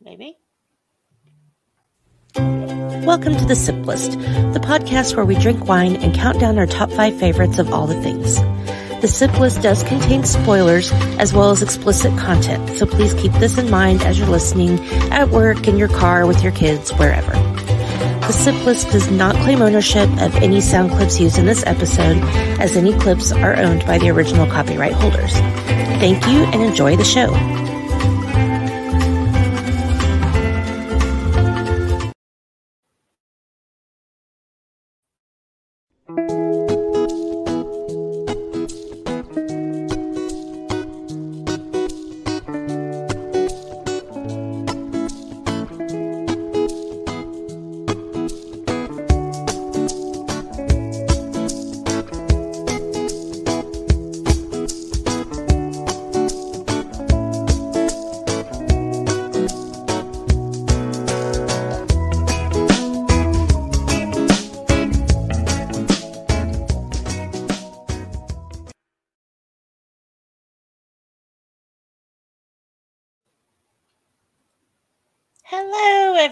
maybe. Welcome to The Sip List, the podcast where we drink wine and count down our top five favorites of all the things. The Sip List does contain spoilers as well as explicit content, so please keep this in mind as you're listening at work, in your car, with your kids, wherever. The Sip List does not claim ownership of any sound clips used in this episode, as any clips are owned by the original copyright holders. Thank you and enjoy the show.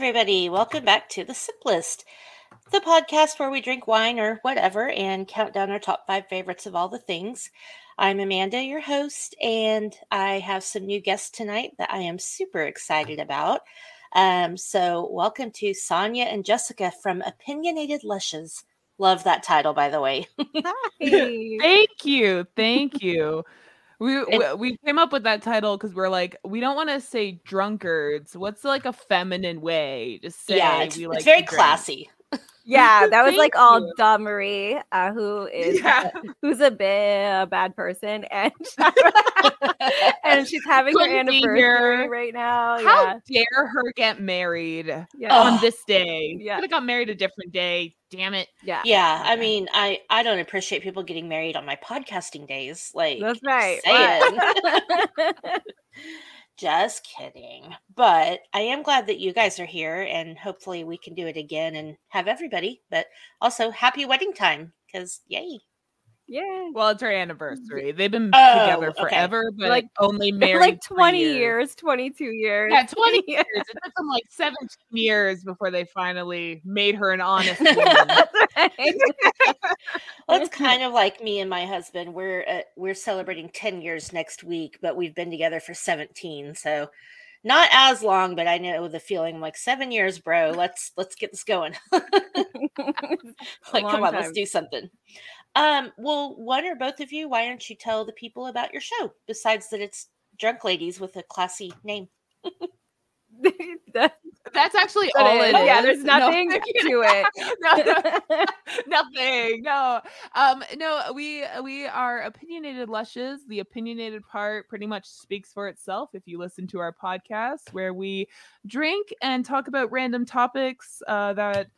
Everybody. Welcome back to the Sip List, the podcast where we drink wine or whatever and count down our top five favorites of all the things. I'm Amanda, your host, and I have some new guests tonight that I am super excited about. Um, so, welcome to Sonia and Jessica from Opinionated Lushes. Love that title, by the way. Thank you. Thank you. We, we we came up with that title because we're like we don't want to say drunkards. What's like a feminine way to say? yeah, it's, we it's like to very classy. Yeah, that was like all you. Dawn Marie, uh, who is Yeah. who's a bit a bad person, and and she's having her Couldn't be anniversary here. right now. How dare her get married yeah, Oh. on this day? Yeah. Could have got married a different day. Damn it. yeah, Yeah, I mean, I I don't appreciate people getting married on my podcasting days. Like, That's right. Just kidding. But I am glad that you guys are here, and hopefully we can do it again and have everybody. But also, happy wedding time because yay! Yeah, Well, it's her anniversary. They've been Oh, together okay. forever, but Like- only married like 20 years. years, twenty two years. Yeah, 20 years. It took them like 17 years before they finally made her an honest woman. That's. Well, it's kind of like me and my husband. We're uh, we're celebrating ten years next week, but we've been together for seventeen, so not as long. But I know the feeling. I'm like seven years, bro. Let's let's get this going. like, come on, let's do something. Um, well, one or both of you, why don't you tell the people about your show? Besides that, it's drunk ladies with a classy name. That's That's actually what all it it is. is. Yeah, there's No. nothing to it. no, no, nothing. No, um, no. We we are opinionated lushes. The opinionated part pretty much speaks for itself. If you listen to our podcast, where we drink and talk about random topics uh, that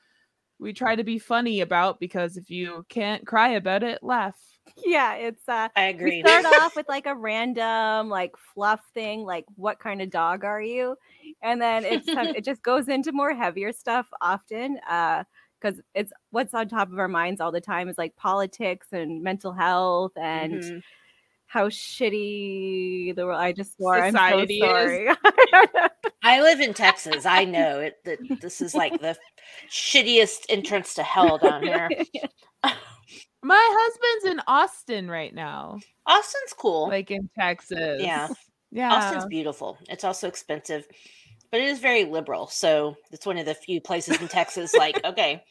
we try to be funny about, because if you can't cry about it, laugh. yeah, it's uh I we start off with like a random like fluff thing like what kind of dog are you and then it's it just goes into more heavier stuff often uh because it's what's on top of our minds all the time is like politics and mental health and Mhm. How shitty the world i just swore Society i'm so sorry I live in Texas. I know it. That this is like the shittiest entrance to hell down here. My husband's in Austin right now, Austin's cool. like in Texas. Yeah. yeah. Austin's beautiful. It's also expensive, but it is very liberal. So it's one of the few places in Texas like, okay,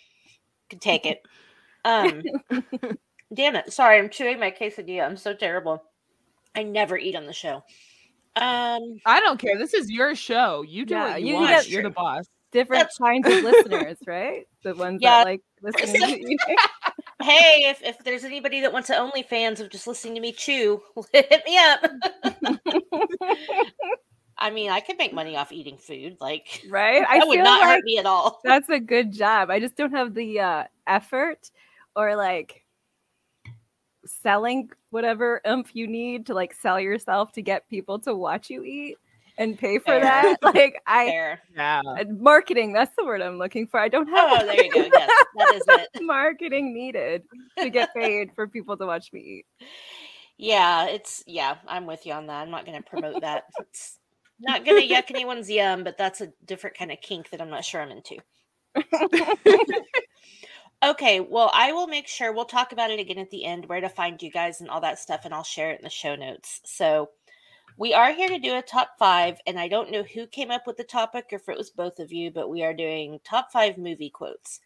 could take it. Um damn it. Sorry, I'm chewing my quesadilla. I'm so terrible. I never eat on the show. Um I don't care. This is your show. You do Yeah, what you, you want. get- You're the boss. different That's- kinds of listeners right the ones Yeah. that like listening to you. hey, if, if there's anybody that wants to only fans of just listening to me chew, hit me up. I mean, I could make money off eating food. Like right i that would not like hurt me at all. that's a good job. I just don't have the uh, effort or like selling whatever oomph you need to like sell yourself to get people to watch you eat and pay for Fair. that. Like I Fair. Yeah. uh, marketing, that's the word I'm looking for. I don't have Oh, there you go. Yes, that is it. marketing needed to get paid for people to watch me eat. Yeah, it's yeah, I'm with you on that. I'm not going to promote that. It's Not gonna yuck anyone's yum, but that's a different kind of kink that I'm not sure I'm into. Okay, well, I will make sure we'll talk about it again at the end, where to find you guys and all that stuff, and I'll share it in the show notes. So we are here to do a top five, and I don't know who came up with the topic or if it was both of you, but we are doing top five movie quotes.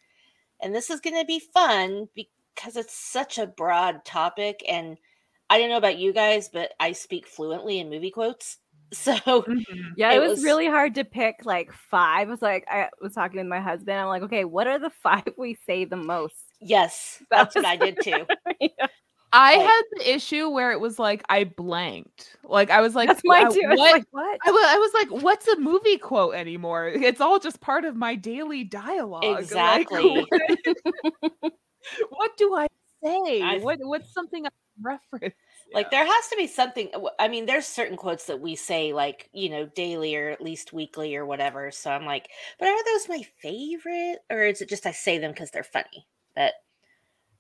And this is going to be fun because it's such a broad topic. And I don't know about you guys, but I speak fluently in movie quotes. So mm-hmm. yeah, it, it was, was, really hard to pick like five. I was like, I was talking with my husband. I'm like, okay, what are the five we say the most? Yes, that's what I did too. yeah. I like, had the issue where it was like I blanked. Like I was like, that's my too. What? I was like, what? I was, I was like, what's a movie quote anymore? It's all just part of my daily dialogue. Exactly. Like, what do I say? I, what what's something I reference? Like there has to be something. I mean, there's certain quotes that we say like you know daily or at least weekly or whatever. So I'm like, but are those my favorite, or is it just I say them because they're funny? But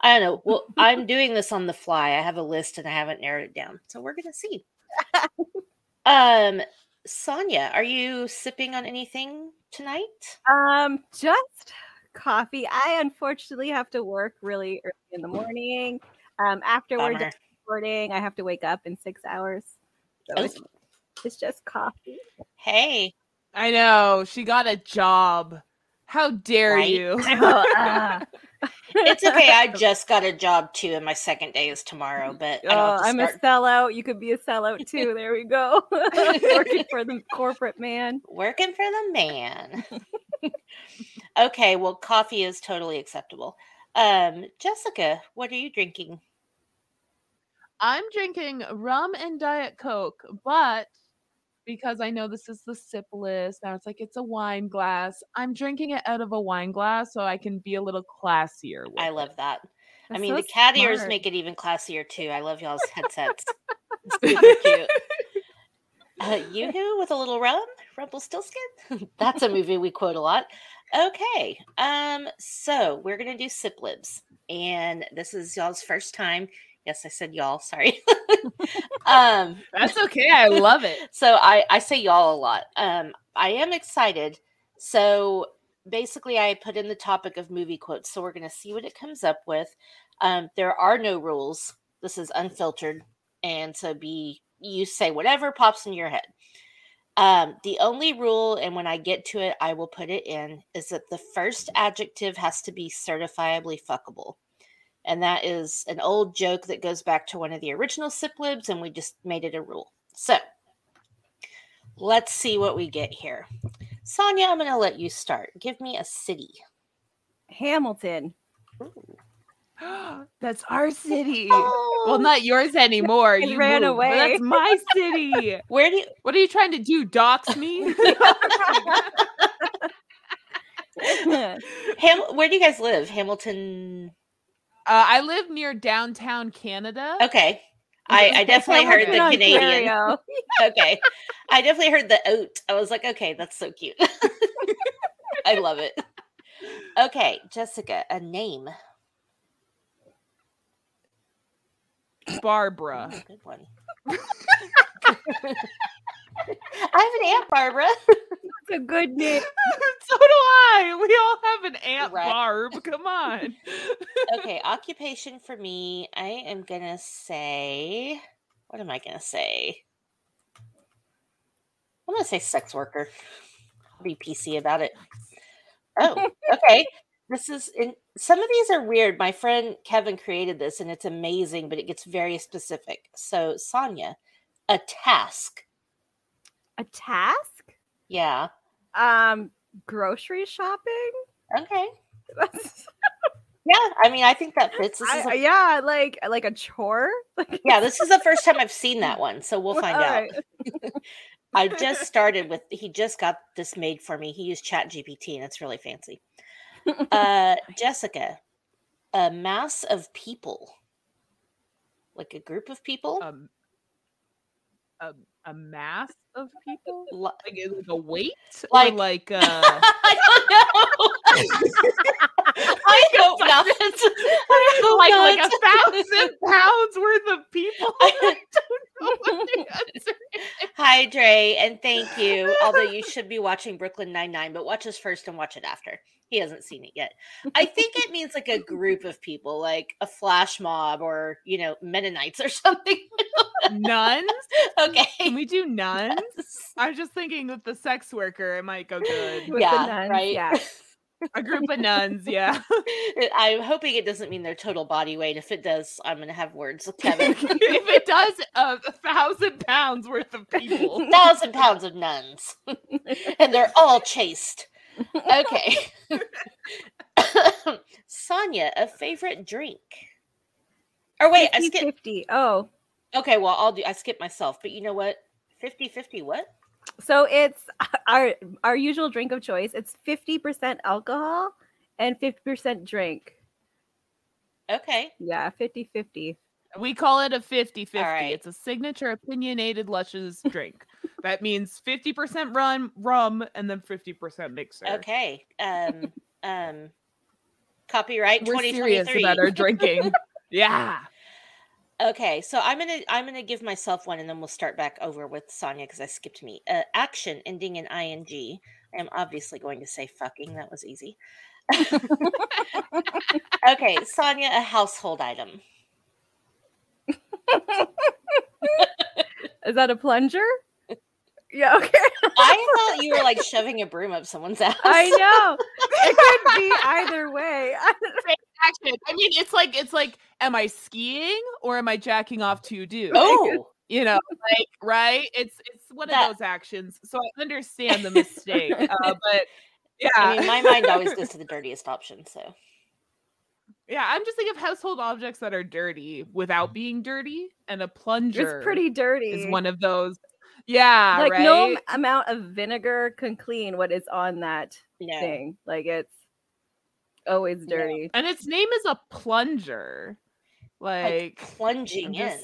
I don't know. Well, I'm doing this on the fly. I have a list and I haven't narrowed it down, so we're gonna see. um, Sonia, are you sipping on anything tonight? Um, just coffee. I unfortunately have to work really early in the morning. Um, after Bummer. We're done recording, I have to wake up in six hours. So oh. it's, it's just coffee. Hey, I know she got a job. How dare right? you? uh, it's okay. I just got a job too, and my second day is tomorrow. But oh, I'm start... a sellout. You could be a sellout too. There we go. Working for the corporate man. Working for the man. okay, well, coffee is totally acceptable. Um, Jessica, what are you drinking? I'm drinking rum and diet coke, but because I know this is the sip list. Now it's like it's a wine glass. I'm drinking it out of a wine glass so I can be a little classier. I love it. that. That's I mean, so the cat smart. ears make it even classier too. I love y'all's headsets. cute. Uh, Yoo-hoo with a little rum, Rumpelstiltskin. That's a movie we quote a lot. Okay, um, so we're gonna do sip libs, and this is y'all's first time Yes, I said y'all. Sorry. um, That's okay. I love it. So I, I say y'all a lot. Um, I am excited. So basically, I put in the topic of movie quotes. So we're going to see what it comes up with. Um, there are no rules. This is unfiltered. And so be you say whatever pops in your head. Um, the only rule, and when I get to it, I will put it in, is that the first adjective has to be certifiably fuckable. And that is an old joke that goes back to one of the original Siplibs, and we just made it a rule. So let's see what we get here. Sonia, I'm going to let you start. Give me a city. Hamilton. that's our city. Oh. Well, not yours anymore. you ran moved, away. That's my city. Where do you? What are you trying to do? Dox me? Ham- where do you guys live? Hamilton. Uh, I live near downtown Canada. Okay. I, I definitely heard the Canadian. okay. I definitely heard the oat. I was like, okay, that's so cute. I love it. Okay, Jessica, a name. Barbara. Oh, good one. I have an aunt Barbara. That's a good name. so do I. We all have an aunt right. Barb. Come on. okay, occupation for me. I am gonna say. What am I gonna say? I'm gonna say sex worker. I'll be PC about it. Oh, okay. this is in, some of these are weird. My friend Kevin created this and it's amazing, but it gets very specific. So, Sonia, a task a task? Yeah. Um, grocery shopping. Okay. yeah, I mean, I think that fits. I, a, yeah, like like a chore. yeah, this is the first time I've seen that one, so we'll find All out. Right. I just started with. He just got this made for me. He used Chat GPT, and it's really fancy. Uh, Jessica, a mass of people, like a group of people. Um, a, a mass of people? Like, like a weight? Like, or like uh... I don't know. I don't mouth. I hope like not. like a thousand pounds worth of people. I don't know what the answer is. Hi, Dre, and thank you. Although you should be watching Brooklyn Nine Nine, but watch us first and watch it after. He hasn't seen it yet. I think it means like a group of people, like a flash mob or you know Mennonites or something. Nuns? okay. Can we do nuns? I was just thinking with the sex worker, it might go good. With the yeah, nuns, right. yeah. A group of nuns, yeah. I'm hoping it doesn't mean their total body weight. If it does, I'm gonna have words with Kevin. if it does uh, a thousand pounds worth of people. Thousand pounds of nuns, and they're all chaste. Okay. Sonia, a favorite drink? Or wait, I 50, skipped. 50. Oh, Okay, well, I'll do. I skipped myself, but you know what? 50-50 What? so it's our our usual drink of choice. It's 50% alcohol and 50% drink. Okay. Yeah, 50 50. We call it a 50 50. right. It's a signature opinionated Lushes drink. That means 50% rum, rum and then 50% mixer. Okay. Um. um. Copyright We're twenty twenty serious about our drinking. yeah. Okay, so I'm gonna I'm gonna give myself one, and then we'll start back over with Sonia because I skipped me. Uh, action ending in ing. I am obviously going to say fucking. That was easy. okay, Sonia, a household item. Is that a plunger? Yeah, okay. I thought you were like shoving a broom up someone's ass. I know. It could be either way. Action. I mean, it's like it's like, am I skiing or am I jacking off to do? Oh, You know, like right? It's it's one That- of those actions. So I understand the mistake. uh, but yeah, I mean, my mind always goes to the dirtiest option. So yeah. I'm just thinking of household objects that are dirty without being dirty, and a plunger It's pretty dirty. is one of those. Yeah, like right. no amount of vinegar can clean what is on that no, thing. Like it's always No. dirty. and its name is a plunger. like Like plunging I'm in.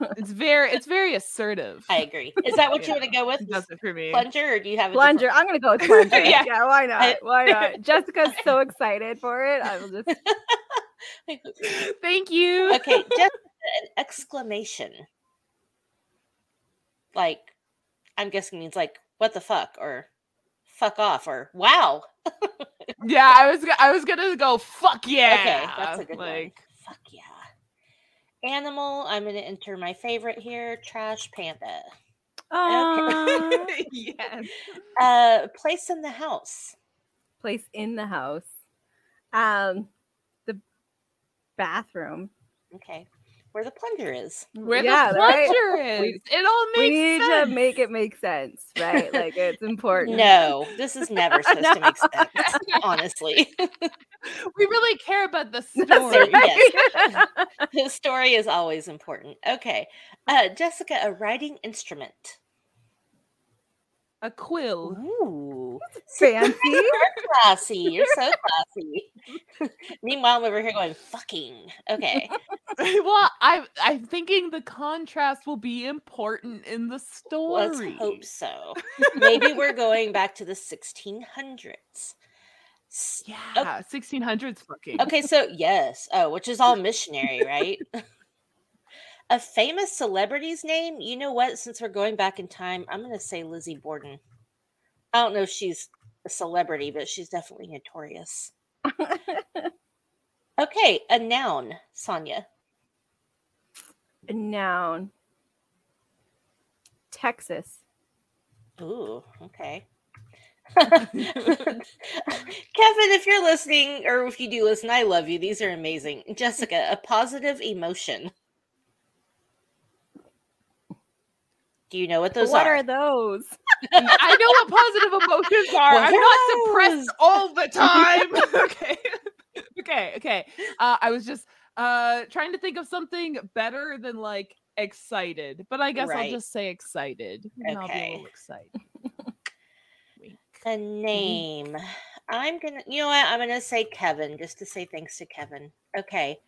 it's very it's very assertive. I agree. Is that what you want to go with? It does it for me. Plunger, or do you have a Plunger. different- I'm gonna go with plunger. Yeah. yeah. why not? Why not? Jessica's so excited for it. I will just Thank you. okay, just an exclamation. Like, I'm guessing means like, what the fuck, or fuck off, or wow. Yeah, I was I was gonna go fuck yeah. Okay, that's a good one. Fuck yeah. Animal, I'm going to enter my favorite here Trash Panda. Aw. yes. Uh, place in the house. place in the house. Um the bathroom. Okay. Where the plunger is. Where Yeah, the right? plunger is. We- it all makes We makes need sense. to make it make sense, right? Like it's important. No, this is never supposed to make sense, honestly. we really care about the story. right. right. the story is always important. Okay. Uh, Jessica, a writing instrument. A quill. Ooh. Fancy. You're classy. You're so classy. Meanwhile, I'm over here going, fucking. Okay. well, I I'm thinking the contrast will be important in the story. Let's hope so. Maybe we're going back to the 1600s. S- oh Yeah, 1600s fucking. Okay, so yes. Oh, which is all missionary, right? a famous celebrity's name? You know what? Since we're going back in time, I'm going to say Lizzie Borden. I don't know if she's a celebrity, but she's definitely notorious. Okay, a noun, Sonia. A noun. Texas. Ooh, okay. Kevin, if you're listening, or if you do listen, I love you. These are amazing. Jessica, a positive emotion. Do you know what those are? what are? are those? I know what positive emotions are. What I'm are not those? depressed all the time. okay. okay. Okay. Uh, I was just uh trying to think of something better than like excited, but I guess Right. I'll just say excited. and I'll be a Okay. little excited. Wink. A name. I'm gonna. You know what? I'm gonna say Kevin, just to say thanks to Kevin. Okay.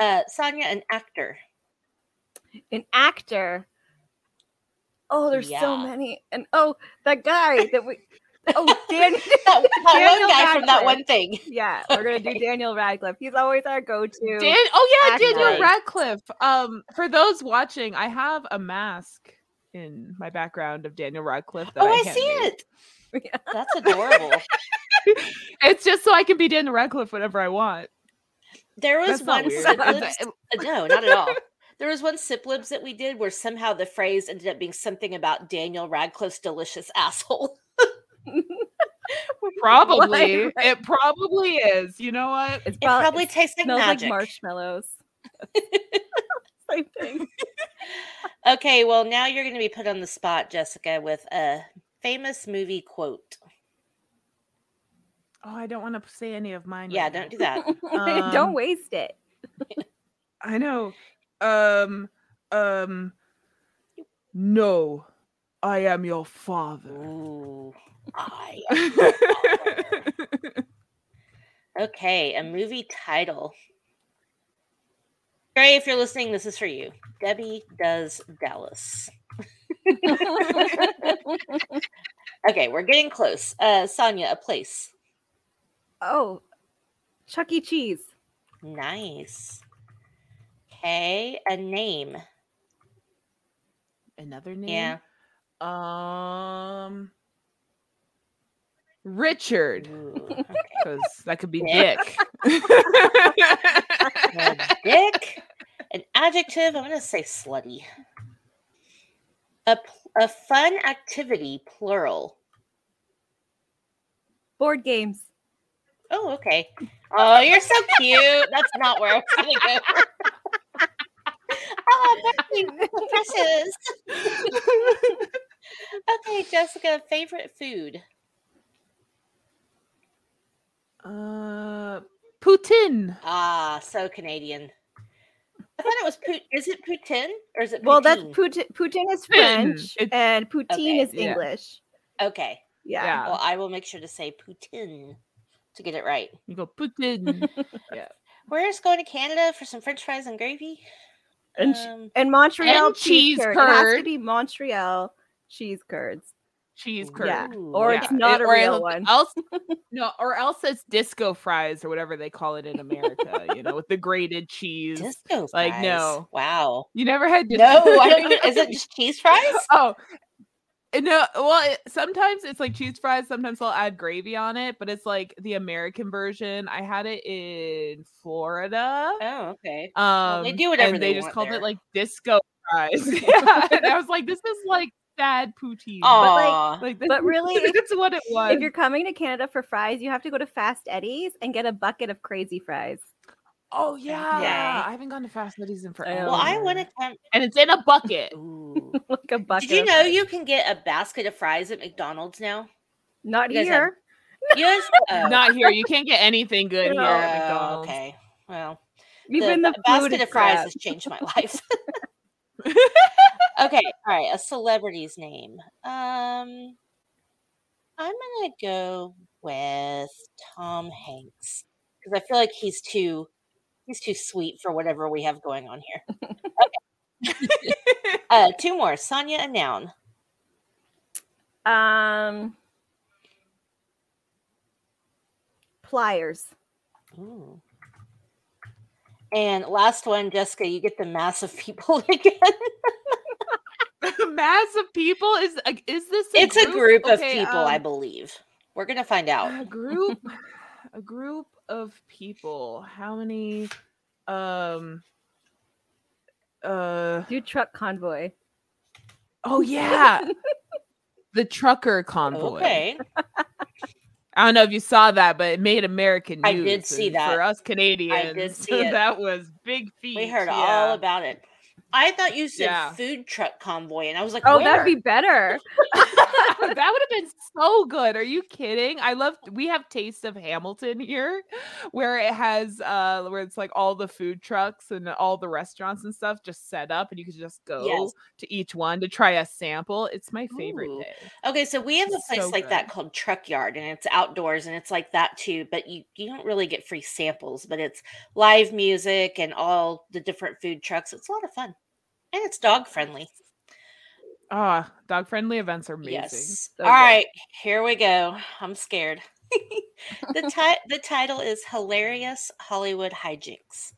Uh, Sonia, an actor. An actor. Oh, there's so many. And oh, that guy that we Oh, Daniel. that, that Daniel one guy from that one thing. yeah, we're gonna do Daniel Radcliffe. He's always our go-to. Dan- oh yeah, actor. Daniel Radcliffe. Um, for those watching, I have a mask in my background of Daniel Radcliffe. That Oh, I see handmade. it. That's adorable. It's just so I can be Daniel Radcliffe whenever I want. There was That's not one weird. Siplibs- uh, no, not at all. There was one Siplibs that we did where somehow the phrase ended up being something about Daniel Radcliffe's delicious asshole. Probably, Right. it probably is. You know what? It's It probably it tastes like magic. like marshmallows. Same thing. Okay, well now you're going to be put on the spot, Jessica, with a famous movie quote. Oh, I don't want to say any of mine. Yeah, right don't do that. Um, Don't waste it. I know. Um, um, no, I am your father. Ooh, I. am your father. Okay, a movie title. Gray, if you're listening, this is for you. Debbie does Dallas. Okay, we're getting close. Uh, Sonia, a place. oh, Chuck E. Cheese. Nice. Okay, a name. Another name. Yeah. Um, Richard, Ooh, okay. because that could be Dick. Dick. Dick. An adjective. I'm gonna say slutty. A a fun activity, plural. Board games. Oh, okay. Oh, you're so cute. That's not where I was gonna go. oh, Becky, precious. okay, Jessica, favorite food. uh, Putin. Ah, so Canadian. I thought it was Put. Is it Putin or is it? Well, that's poutine? Putin. Putin is Putin. French, It's- and poutine Okay. is Yeah. English. Okay. Yeah. Yeah. Well, I will make sure to say Putin to get it right. You go Putin. Yeah. Where's going to Canada for some French fries and gravy? And, Um, and Montreal And cheese curd. It has to be Montreal cheese curds. Cheese curd. Yeah. Or Yeah, it's not it- a real one. Else, no, or else it's disco fries or whatever they call it in America. you know, with the grated cheese. disco like, fries. no. Wow. You never had dis- No, I don't. Even, is it just cheese fries? oh no well it, sometimes it's like cheese fries sometimes i'll add gravy on it but it's like the american version i had it in florida Oh, okay. um they do whatever and they they just called there. it like disco fries yeah and i was like this is like sad poutine Aw. like this But really, that's what it was If you're coming to Canada for fries, you have to go to Fast Eddie's and get a bucket of crazy fries. Oh yeah Yeah. i haven't gone to fast Eddie's in forever well, I want to come. and it's in a bucket like a bucket. Did you know fries. you can get a basket of fries at McDonald's now? Not you guys have- here. Yes. Oh. not here you can't get anything good here at Oh, okay. Well, Even the the, ba- food basket of fries crap. has changed my life. okay, all right. A celebrity's name. Um, I'm gonna go with Tom Hanks because I feel like he's too he's too sweet for whatever we have going on here. Okay. uh, two more. Sonia, a noun. Um, pliers. Ooh. And last one, Jessica. You get the mass of people again. mass of people is is this a it's a group of Okay, people, I um, believe. We're gonna find out. a group a group of people how many um uh Do truck convoy. oh yeah the trucker convoy Okay. i don't know if you saw that but it made american news I did see and that. for us canadians see it. that was big feat We heard yeah. all about it. I thought you said Yeah. food truck convoy, and I was like, Oh, Where? that'd be better. that would have been so good. Are you kidding? I love we have Taste of Hamilton here where it has uh where it's like all the food trucks and all the restaurants and stuff just set up and you can just go Yes. to each one to try a sample. It's my favorite Ooh. day. Okay, so we have a place so like that called Truck Yard, and it's outdoors, and it's like that too. But you you don't really get free samples, but it's live music and all the different food trucks. It's a lot of fun, and it's dog friendly. Ah, dog friendly events are amazing. Yes. So All good. right, here we go. I'm scared. the ti- the title is Hilarious Hollywood Hijinks.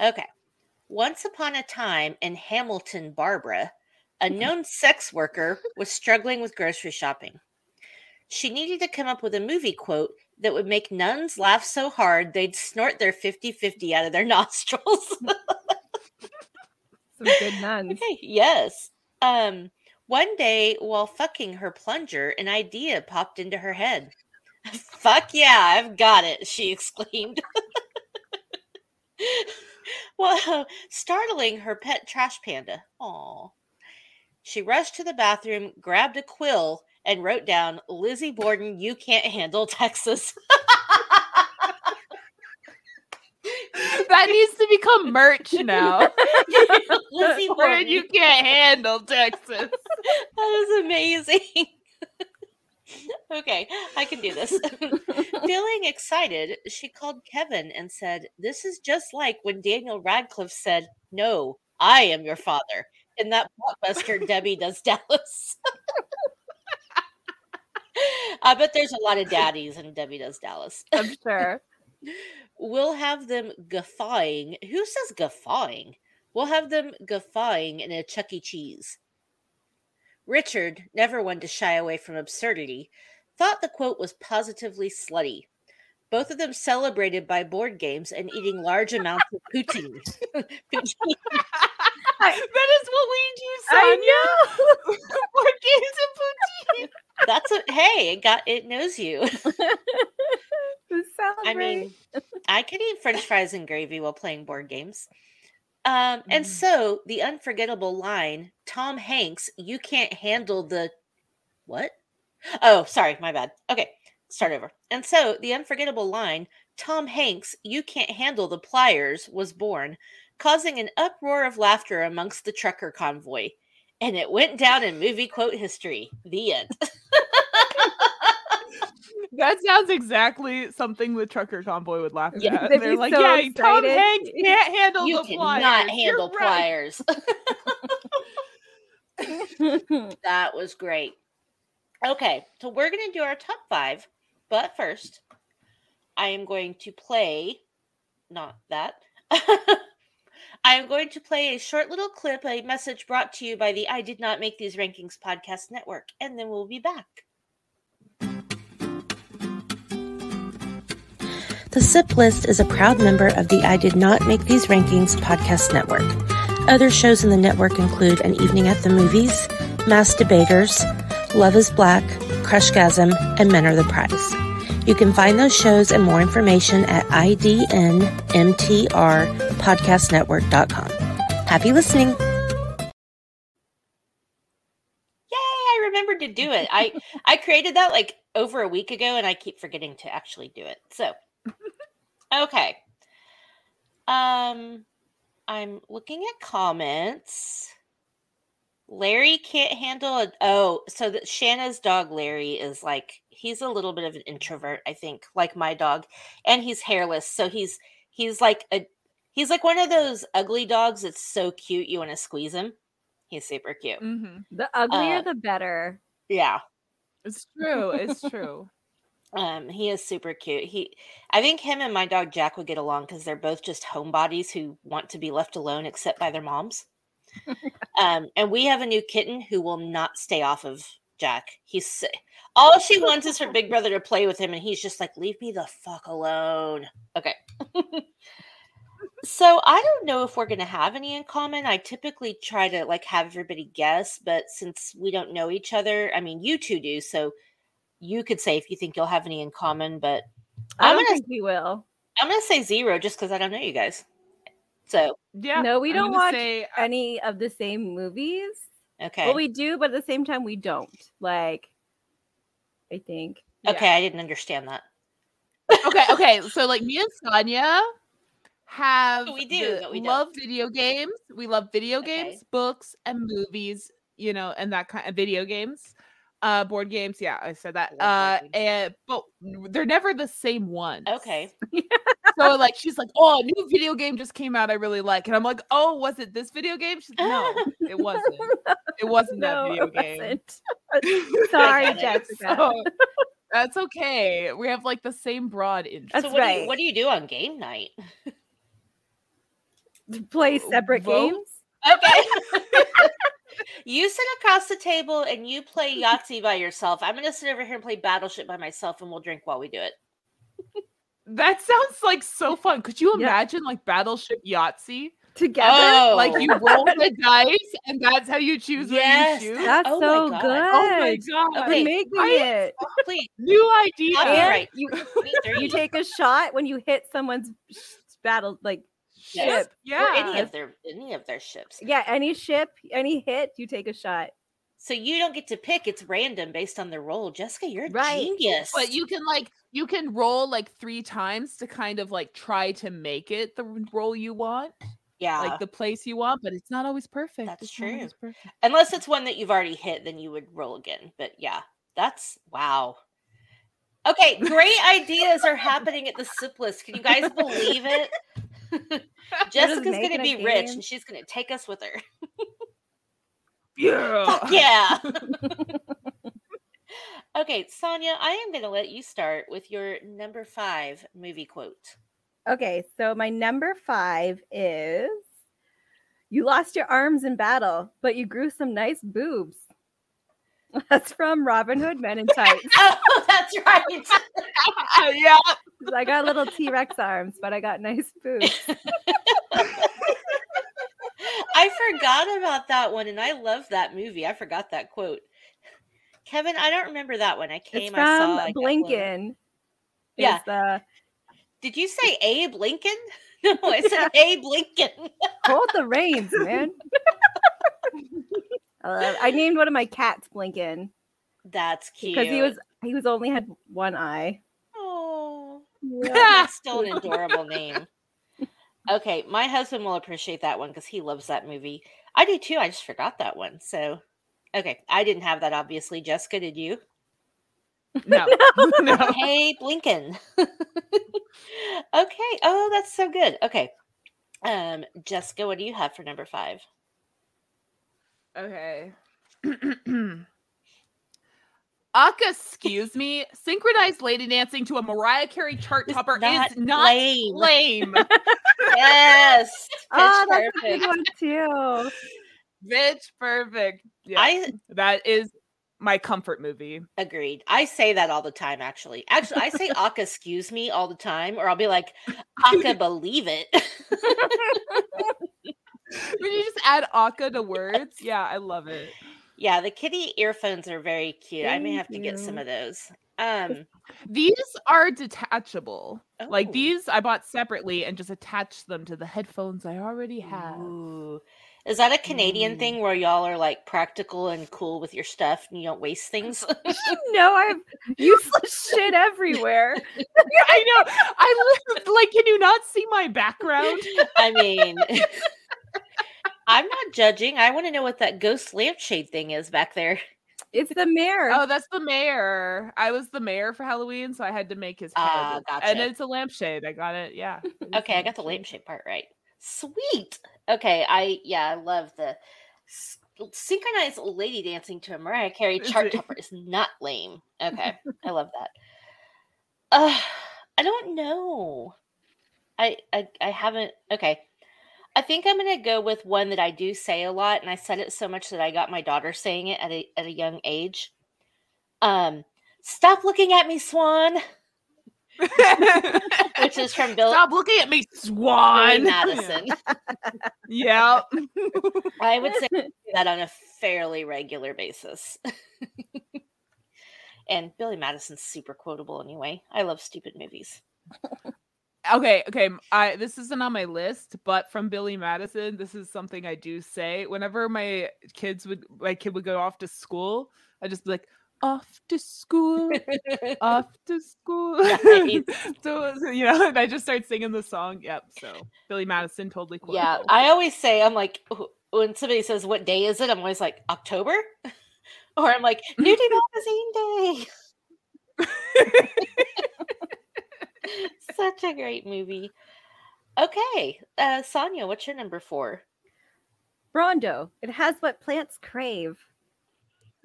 Okay. Once upon a time in Hamilton, Barbara, a known sex worker was struggling with grocery shopping. She needed to come up with a movie quote that would make nuns laugh so hard they'd snort their 50 50 out of their nostrils. Some good nuns. Okay, yes. Um, one day while fucking her plunger, an idea popped into her head. Fuck yeah, I've got it, she exclaimed. well, startling her pet trash panda. Aw. She rushed to the bathroom, grabbed a quill, and wrote down Lizzie Borden, you can't handle Texas. That needs to become merch now. Lizzie you can't handle Texas. That is amazing. okay, I can do this. Feeling excited, she called Kevin and said, This is just like when Daniel Radcliffe said, No, I am your father in that blockbuster Debbie Does Dallas. I bet there's a lot of daddies in Debbie Does Dallas. I'm sure. We'll have them guffawing. Who says guffawing? We'll have them guffawing in a Chuck E. Cheese. Richard, never one to shy away from absurdity, thought the quote was positively slutty. Both of them celebrated by board games and eating large amounts of poutine. Poutine. that is what we do, I Sonia. Board games and poutine. That's a hey, it got it knows you. I mean, I could eat French fries and gravy while playing board games. Um, and Mm. so the unforgettable line, Tom Hanks, you can't handle the what? Oh, sorry, my bad. Okay, start over. And so the unforgettable line, Tom Hanks, you can't handle the pliers, was born, causing an uproar of laughter amongst the trucker convoy. And it went down in movie quote history. The end. That sounds exactly something the trucker convoy would laugh Yeah, at. they'd They're like, so yeah, Tom. Hanks can't handle you the pliers. handle You're right." pliers. That was great. Okay, so we're going to do our top five, but first, I am going to play, not that. I am going to play a short little clip, a message brought to you by the I Did Not Make These Rankings podcast network, and then we'll be back. The SIP list is a proud member of the I Did Not Make These Rankings podcast network. Other shows in the network include An Evening at the Movies, Mass Debaters, Love is Black, Crushgasm, and Men Are the Prize. You can find those shows and more information at idnmtrpodcastnetwork.com. Happy listening! Yay, I remembered to do it. I I created that like over a week ago and I keep forgetting to actually do it. So, okay. Um I'm looking at comments. Larry can't handle it. Oh, so that Shanna's dog Larry is like he's a little bit of an introvert, I think, like my dog, and he's hairless. So he's he's like a he's like one of those ugly dogs that's so cute you want to squeeze him. He's super cute. Mhm. the uglier, Uh, the better. Yeah. It's true. It's true. Um, he is super cute. He, I think him and my dog Jack would get along because they're both just homebodies who want to be left alone except by their moms. um, and we have a new kitten who will not stay off of Jack. He's all she wants is her big brother to play with him, and he's just like, "Leave me the fuck alone." Okay. so I don't know if we're gonna have any in common. I typically try to like have everybody guess, but since we don't know each other, I mean, you two do, so you could say if you think you'll have any in common, but I I'm don't gonna think we will. I'm gonna say zero just because I don't know you guys. So Yeah. No, we I'm don't watch say, uh, any of the same movies. okay, Well, we do, but at the same time, we don't. Like, I think. okay, I didn't understand that. okay, okay. So like me and Sonia have We do, the- but we don't. love video games. We love video Okay. games, books, and movies. You know, and that kind of video games, uh, board games. Yeah, I said that. I Uh, and but they're never the same ones. Okay, so like she's like, "Oh, a new video game just came out. I really like." And I'm like, "Oh, was it this video game?" She's no, it wasn't. It wasn't that video game. wasn't. Sorry, get. Jessica. So, that's okay. We have like the same broad interest. That's so what do you what do you do on game night? Play separate Vote? games. Okay. You sit across the table and you play Yahtzee by yourself. I'm gonna sit over here and play Battleship by myself, and we'll drink while we do it. That sounds like so fun. Could you Yeah. imagine like Battleship Yahtzee? Together. Oh, Like you roll the dice and that's how you choose Yes, what you choose. That's Oh so good. Oh my god. Okay, We're making it. Oh, please. New idea. I'll be And right. you you take a shot when you hit someone's sh- battle like Yes. Ship. Yeah. or any of their any of their ships. Yeah, any ship, any hit, you take a shot. So you don't get to pick; it's random based on the roll. Jessica, you're a Right. genius. But you can like you can roll like three times to kind of like try to make it the roll you want, yeah, like the place you want, but it's not always perfect. That's It's true. perfect. unless it's one that you've already hit, then you would roll again. But yeah, that's wow. Okay, great ideas are happening at the Sip List. Can you guys believe it? Jessica's going to a be rich and she's going to take us with her. Yeah. Fuck yeah. okay, Sonia, I am going to let you start with your number five movie quote. Okay, so my number five is you lost your arms in battle, but you grew some nice boobs. That's from Robin Hood Men in Tights. Oh, that's right. yeah. I got little T Rex arms, but I got nice boobs. I forgot about that one, and I love that movie. I forgot that quote. Kevin, I don't remember that one. I came, It's I saw. from I got blown. Blinkin. Yeah. The Did you say Abe Lincoln? No, I said Abe Lincoln. hold the reins, man. I love- I named one of my cats Blinkin That's cute. because he was he was only had one eye. Oh, Yeah. that's still an adorable name. Okay, my husband will appreciate that one because he loves that movie. I do too. I just forgot that one. So, okay, I didn't have that. Obviously, Jessica, did you? No. no. hey blinkin okay oh that's so good okay um jessica what do you have for number five Okay. Aka, excuse me. Synchronized lady dancing to a Mariah Carey chart It's topper not is not lame. lame. yes Oh, pitch that's a perfect good one too. Bitch, perfect. Yeah, i that is my comfort movie. agreed i say that all the time actually actually i say aka excuse me all the time or i'll be like aka believe it When you just add Aka to words, yeah, I love it. yeah the kitty earphones are very cute i may have to get some of those um These are detachable. Like oh. these, I bought separately and just attached them to the headphones I already have. Ooh. Is that a Canadian Mm. thing where y'all are like practical and cool with your stuff and you don't waste things? no, I have useless shit everywhere. I know. I li- like. Can you not see my background? I mean, I'm not judging. I want to know what that ghost lampshade thing is back there. It's the mayor. Oh, that's the mayor. I was the mayor for Halloween, so I had to make his head. Ah, And it's a lampshade. I got it. Yeah. it is a Okay, I got the lampshade. lampshade part right. Sweet. Okay, I yeah, I love the s- synchronized lady dancing to a Mariah Carey chart it? topper is not lame. Okay, I love that. Uh, I don't know. I, I I haven't. Okay, I think I'm gonna go with one that I do say a lot, and I said it so much that I got my daughter saying it at a at a young age. Um, stop looking at me, Swan. Which is from Bill Stop looking at me, Billy Swan. Madison. yeah. I would say that on a fairly regular basis. and Billy Madison's super quotable anyway. I love stupid movies. Okay, okay. I this isn't on my list, but from Billy Madison, this is something I do say. Whenever my kids would my kid would go off to school, I just be like, off to school, off to school. Nice. so you know, and I just start singing the song. Yep. So Billy Madison totally quotable. yeah, I always say I'm like when somebody says what day is it, I'm always like October, or I'm like Nudie Magazine Day. Such such a great movie. Okay, uh, Sonia, what's your number four? Brawndo. It has what plants crave.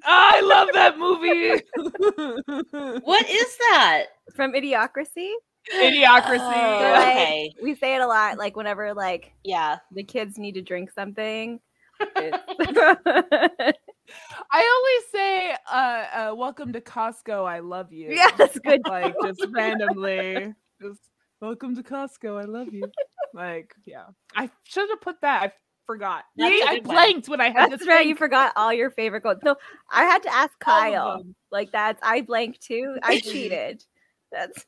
I love that movie. What is that? From Idiocracy. Idiocracy. Oh, So, like, okay. We say it a lot, like whenever like Yeah. the kids need to drink something. I always say, uh, uh, "Welcome to Costco. I love you." yeah, that's good. like just randomly, just welcome to Costco. I love you. Like, yeah, I should have put that. I forgot. That's See, a I good one. blanked when I had That's right. You forgot all your favorite quotes. No, I had to ask Kyle. Like that's I blanked too. I cheated. That's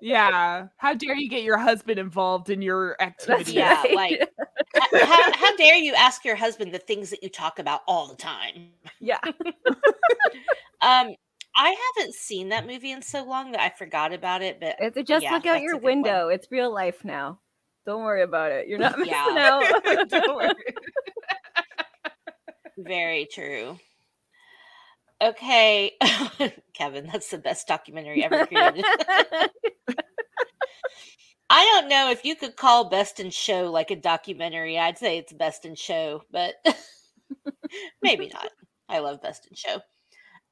Yeah. How dare you get your husband involved in your activity? Yeah, right. like how, how dare you ask your husband the things that you talk about all the time? yeah. Um, I haven't seen that movie in so long that I forgot about it, but It's just Yeah, look out your good one. window. It's real life now. Don't worry about it. You're not missing Yeah. out. Don't worry. very true. Okay, Kevin, that's the best documentary ever created. I don't know if you could call Best in Show like a documentary. I'd say it's Best in Show, but maybe not. I love Best in Show.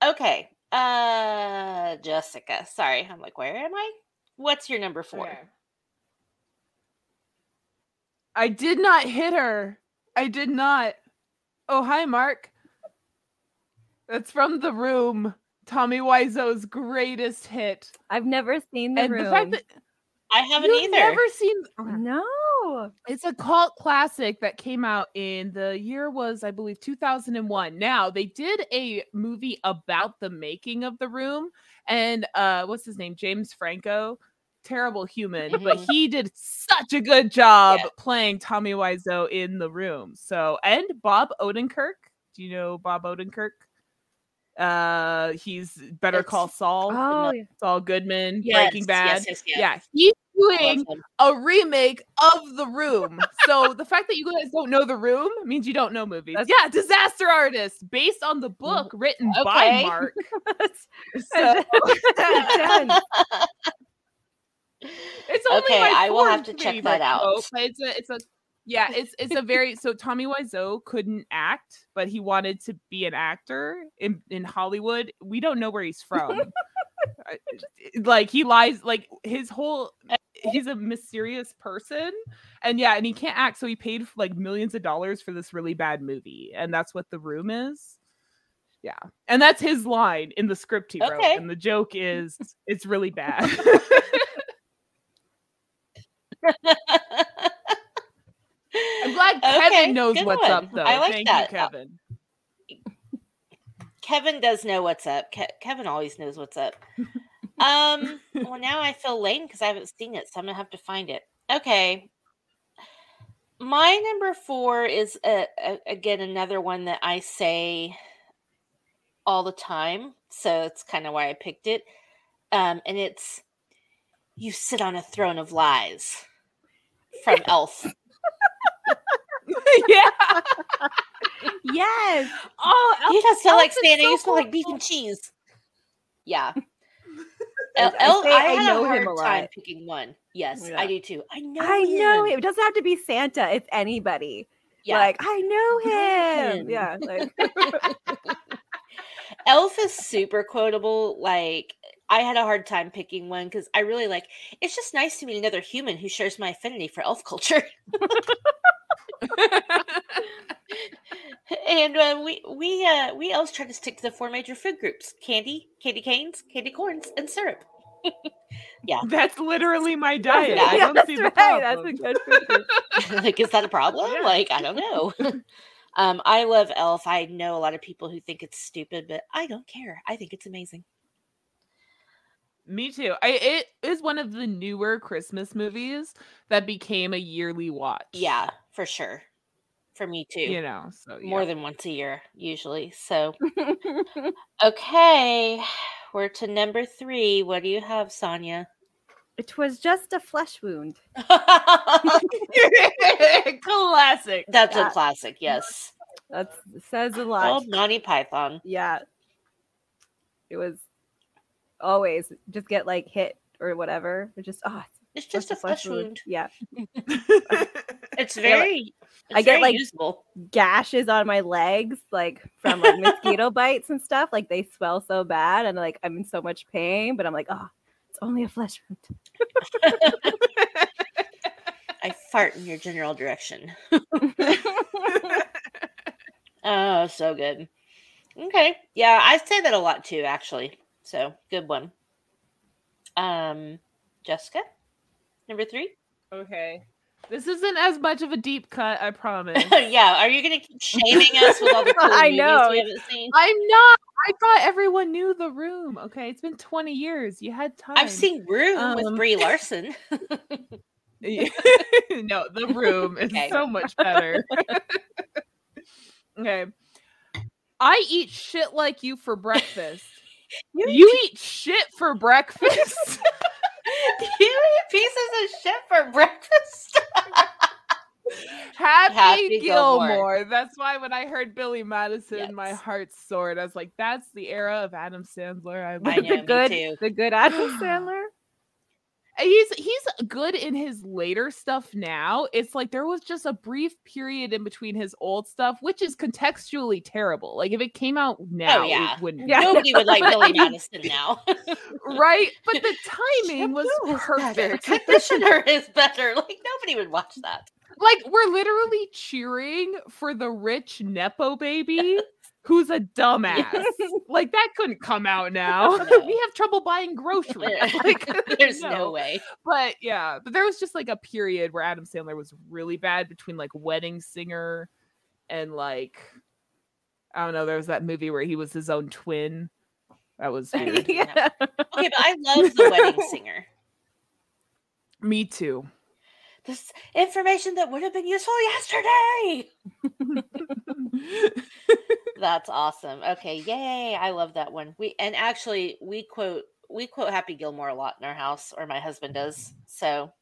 Okay. Uh Jessica. Sorry. I'm like, where am I? What's your number 4? Okay. I did not hit her. I did not. Oh, hi, Mark. That's from The Room. Tommy Wiseau's greatest hit. I've never seen the and room. the fact that I haven't you've either. never seen no. it's a cult classic that came out in the year was i believe 2001 now they did a movie about the making of the room and uh what's his name james franco terrible human but Mhm. he did such a good job Yeah. playing tommy wiseau in the room so and bob odenkirk do you know bob odenkirk uh he's better It's- call saul Oh, yeah. saul goodman Yes, breaking bad yes, yes. yeah he's doing a remake of The Room. So the fact that you guys don't know The Room means you don't know movies. That's- yeah, Disaster Artist, based on the book written by Mark. So it's only Okay, I will have to check that out. it's a, it's a, yeah, it's it's a very so Tommy Wiseau couldn't act, but he wanted to be an actor in in Hollywood. We don't know where he's from. Uh, like he lies like his whole he's a mysterious person and yeah and he can't act so he paid like millions of dollars for this really bad movie and that's what the room is yeah and that's his line in the script he wrote and the joke is it's really bad Okay, kevin knows what's one. up though I like thank that. you kevin Kevin does know what's up. Ke- Kevin always knows what's up. Um, well, now I feel lame because I haven't seen it, so I'm gonna have to find it. Okay. My number four is uh a, again another one that I say all the time, so it's kind of why I picked it. Um, and it's "You sit on a throne of lies" from Elf. yeah yes. oh You don't smell Elf like Santa. so you smell like beef and cheese. Yeah. I- El- I I, I know him a time lot. picking one. Yes, Yeah. I do too. I know. I know him. him. It doesn't have to be Santa. It's anybody. Yeah. Like I know him. him. Yeah. Like Elf is super quotable. Like I had a hard time picking one because I really like. It's just nice to meet another human who shares my affinity for elf culture. and uh, we we uh, we elves try to stick to the four major food groups: candy, candy canes, candy corns, and syrup. Yeah, that's literally my diet Yeah, i don't that's see the right. problem. That's a good food group. like, is that a problem? Yeah. Like, I don't know. um, I love Elf. I know a lot of people who think it's stupid, but I don't care. I think it's amazing. Me too. I it is one of the newer Christmas movies that became a yearly watch. Yeah, for sure. For me too. You know, so More than once a year, usually. So, okay, we're to number three. What do you have, Sonia? it was just a flesh wound. classic. That's Yeah. a classic. Yes. That says a lot. Old Monty Python. yeah. It was always just get like hit or whatever. Ah, it's just oh It's just a flesh wound. Yeah. It's very. I get, very like, usable. Gashes on my legs, like from like mosquito bites and stuff. Like they swell so bad, and like I'm in so much pain. But I'm like, oh, it's only a flesh wound. I fart in your general direction. Oh, so good. Okay. Yeah, I say that a lot too, actually. So good one. Um, Jessica, number three. okay. This isn't as much of a deep cut, I promise. yeah, are you gonna keep shaming us with all the cool I movies know. we haven't seen? I'm not. I thought everyone knew the room. Okay, it's been 20 years. You had time. I've seen Room Um, with Brie Larson. No, the room is Okay. so much better. okay. I eat shit like you for breakfast. You you eat shit for breakfast. you eat pieces of shit for breakfast. Happy, Happy Gilmore. Gilmore. That's why when I heard Billy Madison, my heart soared. I was like, that's the era of Adam Sandler. I I know, the good, too. the good Adam Sandler. He's he's good in his later stuff now. It's like there was just a brief period in between his old stuff, which is contextually terrible. Like if it came out oh, now, Oh, yeah. wouldn't. Yeah. Nobody would like Billy Madison now. Right? But the timing was Shampoo is better. perfect. Conditioner is better. Like nobody would watch that. like we're literally cheering for the rich nepo baby who's a dumbass. Like that couldn't come out now. No. we have trouble buying groceries. Like There's no. way. But yeah, but there was just like a period where Adam Sandler was really bad between like Wedding Singer and like I don't know, there was that movie where he was his own twin. That was weird. yeah. Okay, but I love the wedding singer. Me too. This information that would have been useful yesterday. That's awesome. Okay, yay! I love that one. We and actually we quote we quote Happy Gilmore a lot in our house, or my husband does. Mm-hmm. So,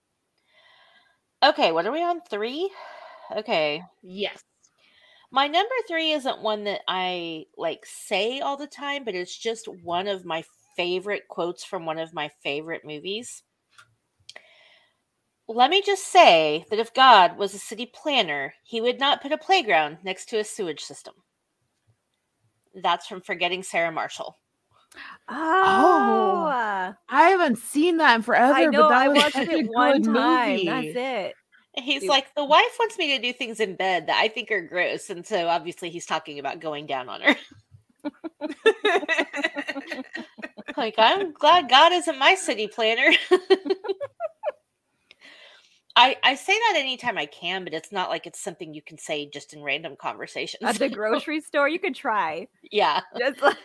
okay, what are we on three? Okay, yes. my number three isn't one that I like say all the time, but it's just one of my favorite quotes from one of my favorite movies. Let me just say that if God was a city planner, he would not put a playground next to a sewage system. That's from Forgetting Sarah Marshall. Oh, uh, I haven't seen that in forever. I know. but that I was watched a it one good time. movie. That's it. He's Dude. like, the wife wants me to do things in bed that I think are gross. And so obviously he's talking about going down on her. like, I'm glad God isn't my city planner. I, I say that anytime I can, but it's not like it's something you can say just in random conversations. At the grocery store, you could try. yeah. Just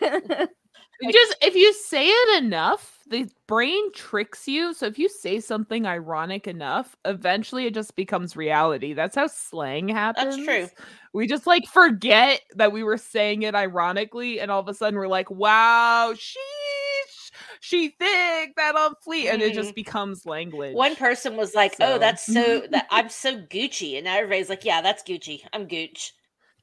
like, just if you say it enough, the brain tricks you. So if you say something ironic enough, eventually it just becomes reality. That's how slang happens. That's true. We just like forget that we were saying it ironically, and all of a sudden we're like, "Wow, sheesh, she thick that I'm fleet," and it just mm-hmm. becomes language. One person was like, "Oh, that's so that I'm so Gucci," and now everybody's like, "Yeah, that's Gucci. I'm Gooch."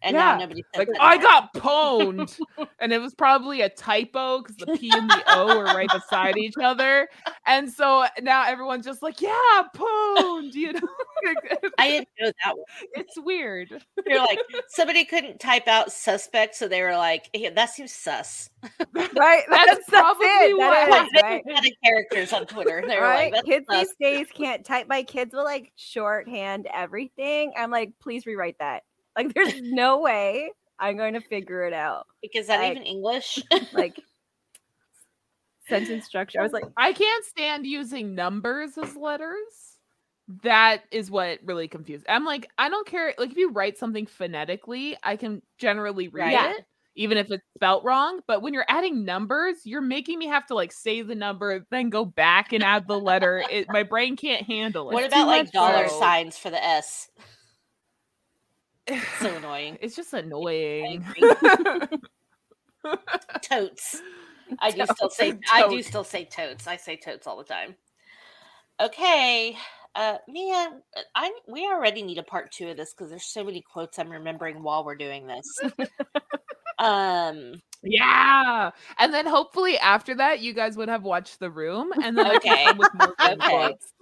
And now Yeah, nobody says like I anymore. got pwned, and it was probably a typo because the P and the O were right beside each other, and so now everyone's just like, "Yeah, pwned," you know. I didn't know that one. it's weird. You're like somebody couldn't type out suspect, so they were like, "Yeah, "That seems sus." right? That's That's, that's probably it. That what is, right? A lot characters on Twitter. They were Right? like, kids sus." these days can't type. My kids will like shorthand everything. I'm like, please rewrite that. Like, there's no way I'm going to figure it out. Because is that like- even English? Like, sentence structure. I was like, I can't stand using numbers as letters. That is what really confused. I'm like, I don't care. Like, if you write something phonetically, I can generally read Right. it, even if it's spelt wrong. But when you're adding numbers, you're making me have to like say the number, then go back and add the letter. It, my brain can't handle it. what It's too about like dollar so- signs for the S? So annoying. It's just annoying. totes. I do still say I do Totes. still say totes. I say totes all the time. Okay. Uh man, I we already need a part 2 of this cuz there's so many quotes I'm remembering while we're doing this. um Yeah. And then hopefully after that, you guys would have watched The Room. And then Okay. with more Okay. quotes.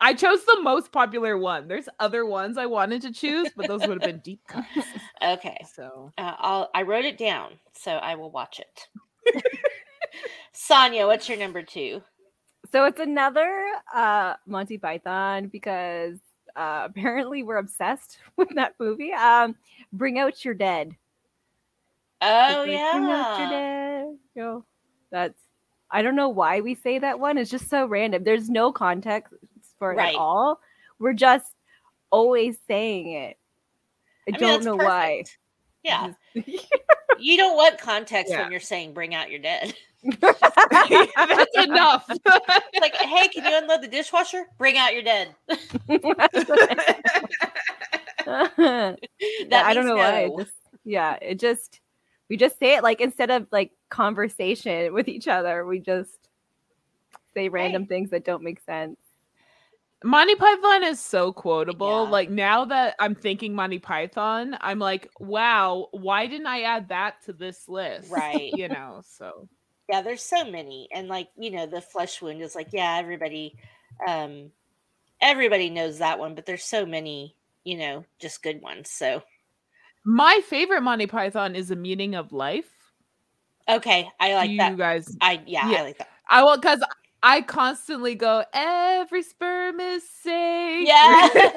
I chose the most popular one. There's other ones I wanted to choose, but those would have been deep cuts. Okay. So Uh, I'll I wrote it down, so I will watch it. Sonia, what's your number two? So it's another uh Monty Python because uh apparently we're obsessed with that movie. Um Bring Out Your Dead. Oh It's like, Bring out your dead. Yo, that's I don't know why we say that one. It's just so random. There's no context for it Right. at all. We're just always saying it. I, mean, don't that's know why. Yeah. You don't want context Yeah. when you're saying bring out your dead. that's enough. Like, hey, can you unload the dishwasher? Bring out your dead. Yeah, That I don't means know why. it just- yeah, it just we just say it like instead of like conversation with each other, we just say random things that don't make sense. Monty Python is so quotable. Yeah. Like now that I'm thinking Monty Python, I'm like, wow, why didn't I add that to this list? Right. You know, so Yeah, there's so many. And like, you know, the flesh wound is like, yeah, everybody um everybody knows that one, but there's so many, you know, just good ones. So my favorite Monty Python is the meaning of life. okay, I like you that. guys I yeah, Yeah. I like that. I will because I constantly go, every sperm is safe. Yeah. and then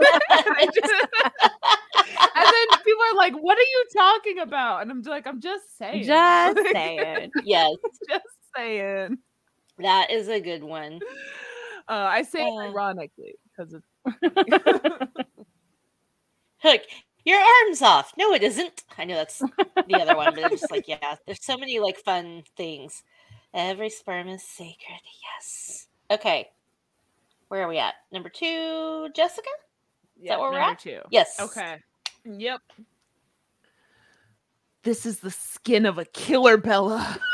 people are like, what are you talking about? And I'm like, I'm just saying. Just saying. yes, just saying. that is a good one. Uh, I say Uh. ironically because it's Hook, your arm's off. No, it isn't. I know that's the other one, but I'm just like, yeah, there's so many like fun things. Every sperm is sacred. Yes. Okay. Where are we at? Number two, Jessica? yeah, where we're number at? two. Yes. Okay. Yep. This is the skin of a killer, Bella.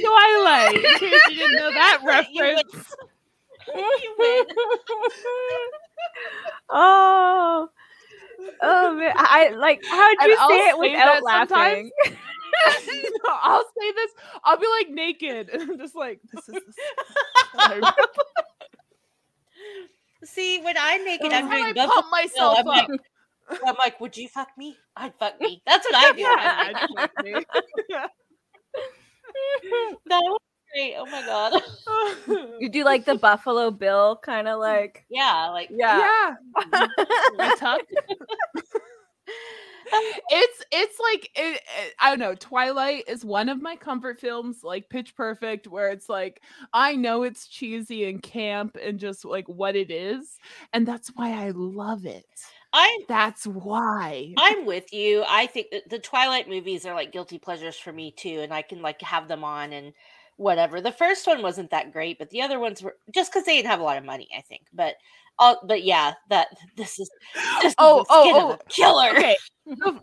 Twilight. In case you didn't know that You win. reference. You win. oh. Oh man, I like how'd And you I'll say it say without sometimes. laughing? No, I'll say this. I'll be like naked, and I'm just like, this is. The See, when I'm naked, That's I'm how I doing both. pump myself I'm like, up. I'm like, would you fuck me? I'd fuck me. That's what I do. when I'm Yeah, naked. I'd fuck me. that was great. Oh my god. You do like the Buffalo Bill kind of like Yeah, like yeah. yeah. It's it's like it, it- I don't know. Twilight is one of my comfort films, like Pitch Perfect, where it's like I know it's cheesy and camp and just like what it is, and that's why I love it. I'm That's why. I'm with you. I think that the Twilight movies are like guilty pleasures for me too, and I can like have them on and whatever. The first one wasn't that great, but the other ones were just because they didn't have a lot of money, I think. But uh, but yeah, that this is just Oh, the oh, oh, killer. Okay. The,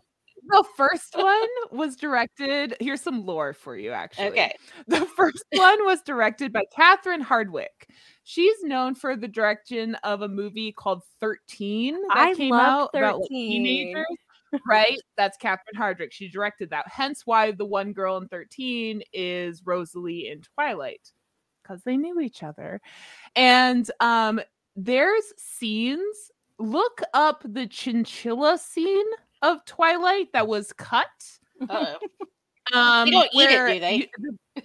the first one was directed. Here's some lore for you, actually. Okay. The first one was directed by Catherine Hardwicke. She's known for the direction of a movie called 13 that I came love out about like, 13. teenagers. Right? That's Catherine Hardwicke. She directed that. Hence why the one girl in 13 is Rosalie in Twilight. Because they knew each other. And um there's scenes. Look up the chinchilla scene of Twilight that was cut. Um, don't eat it, do they? you-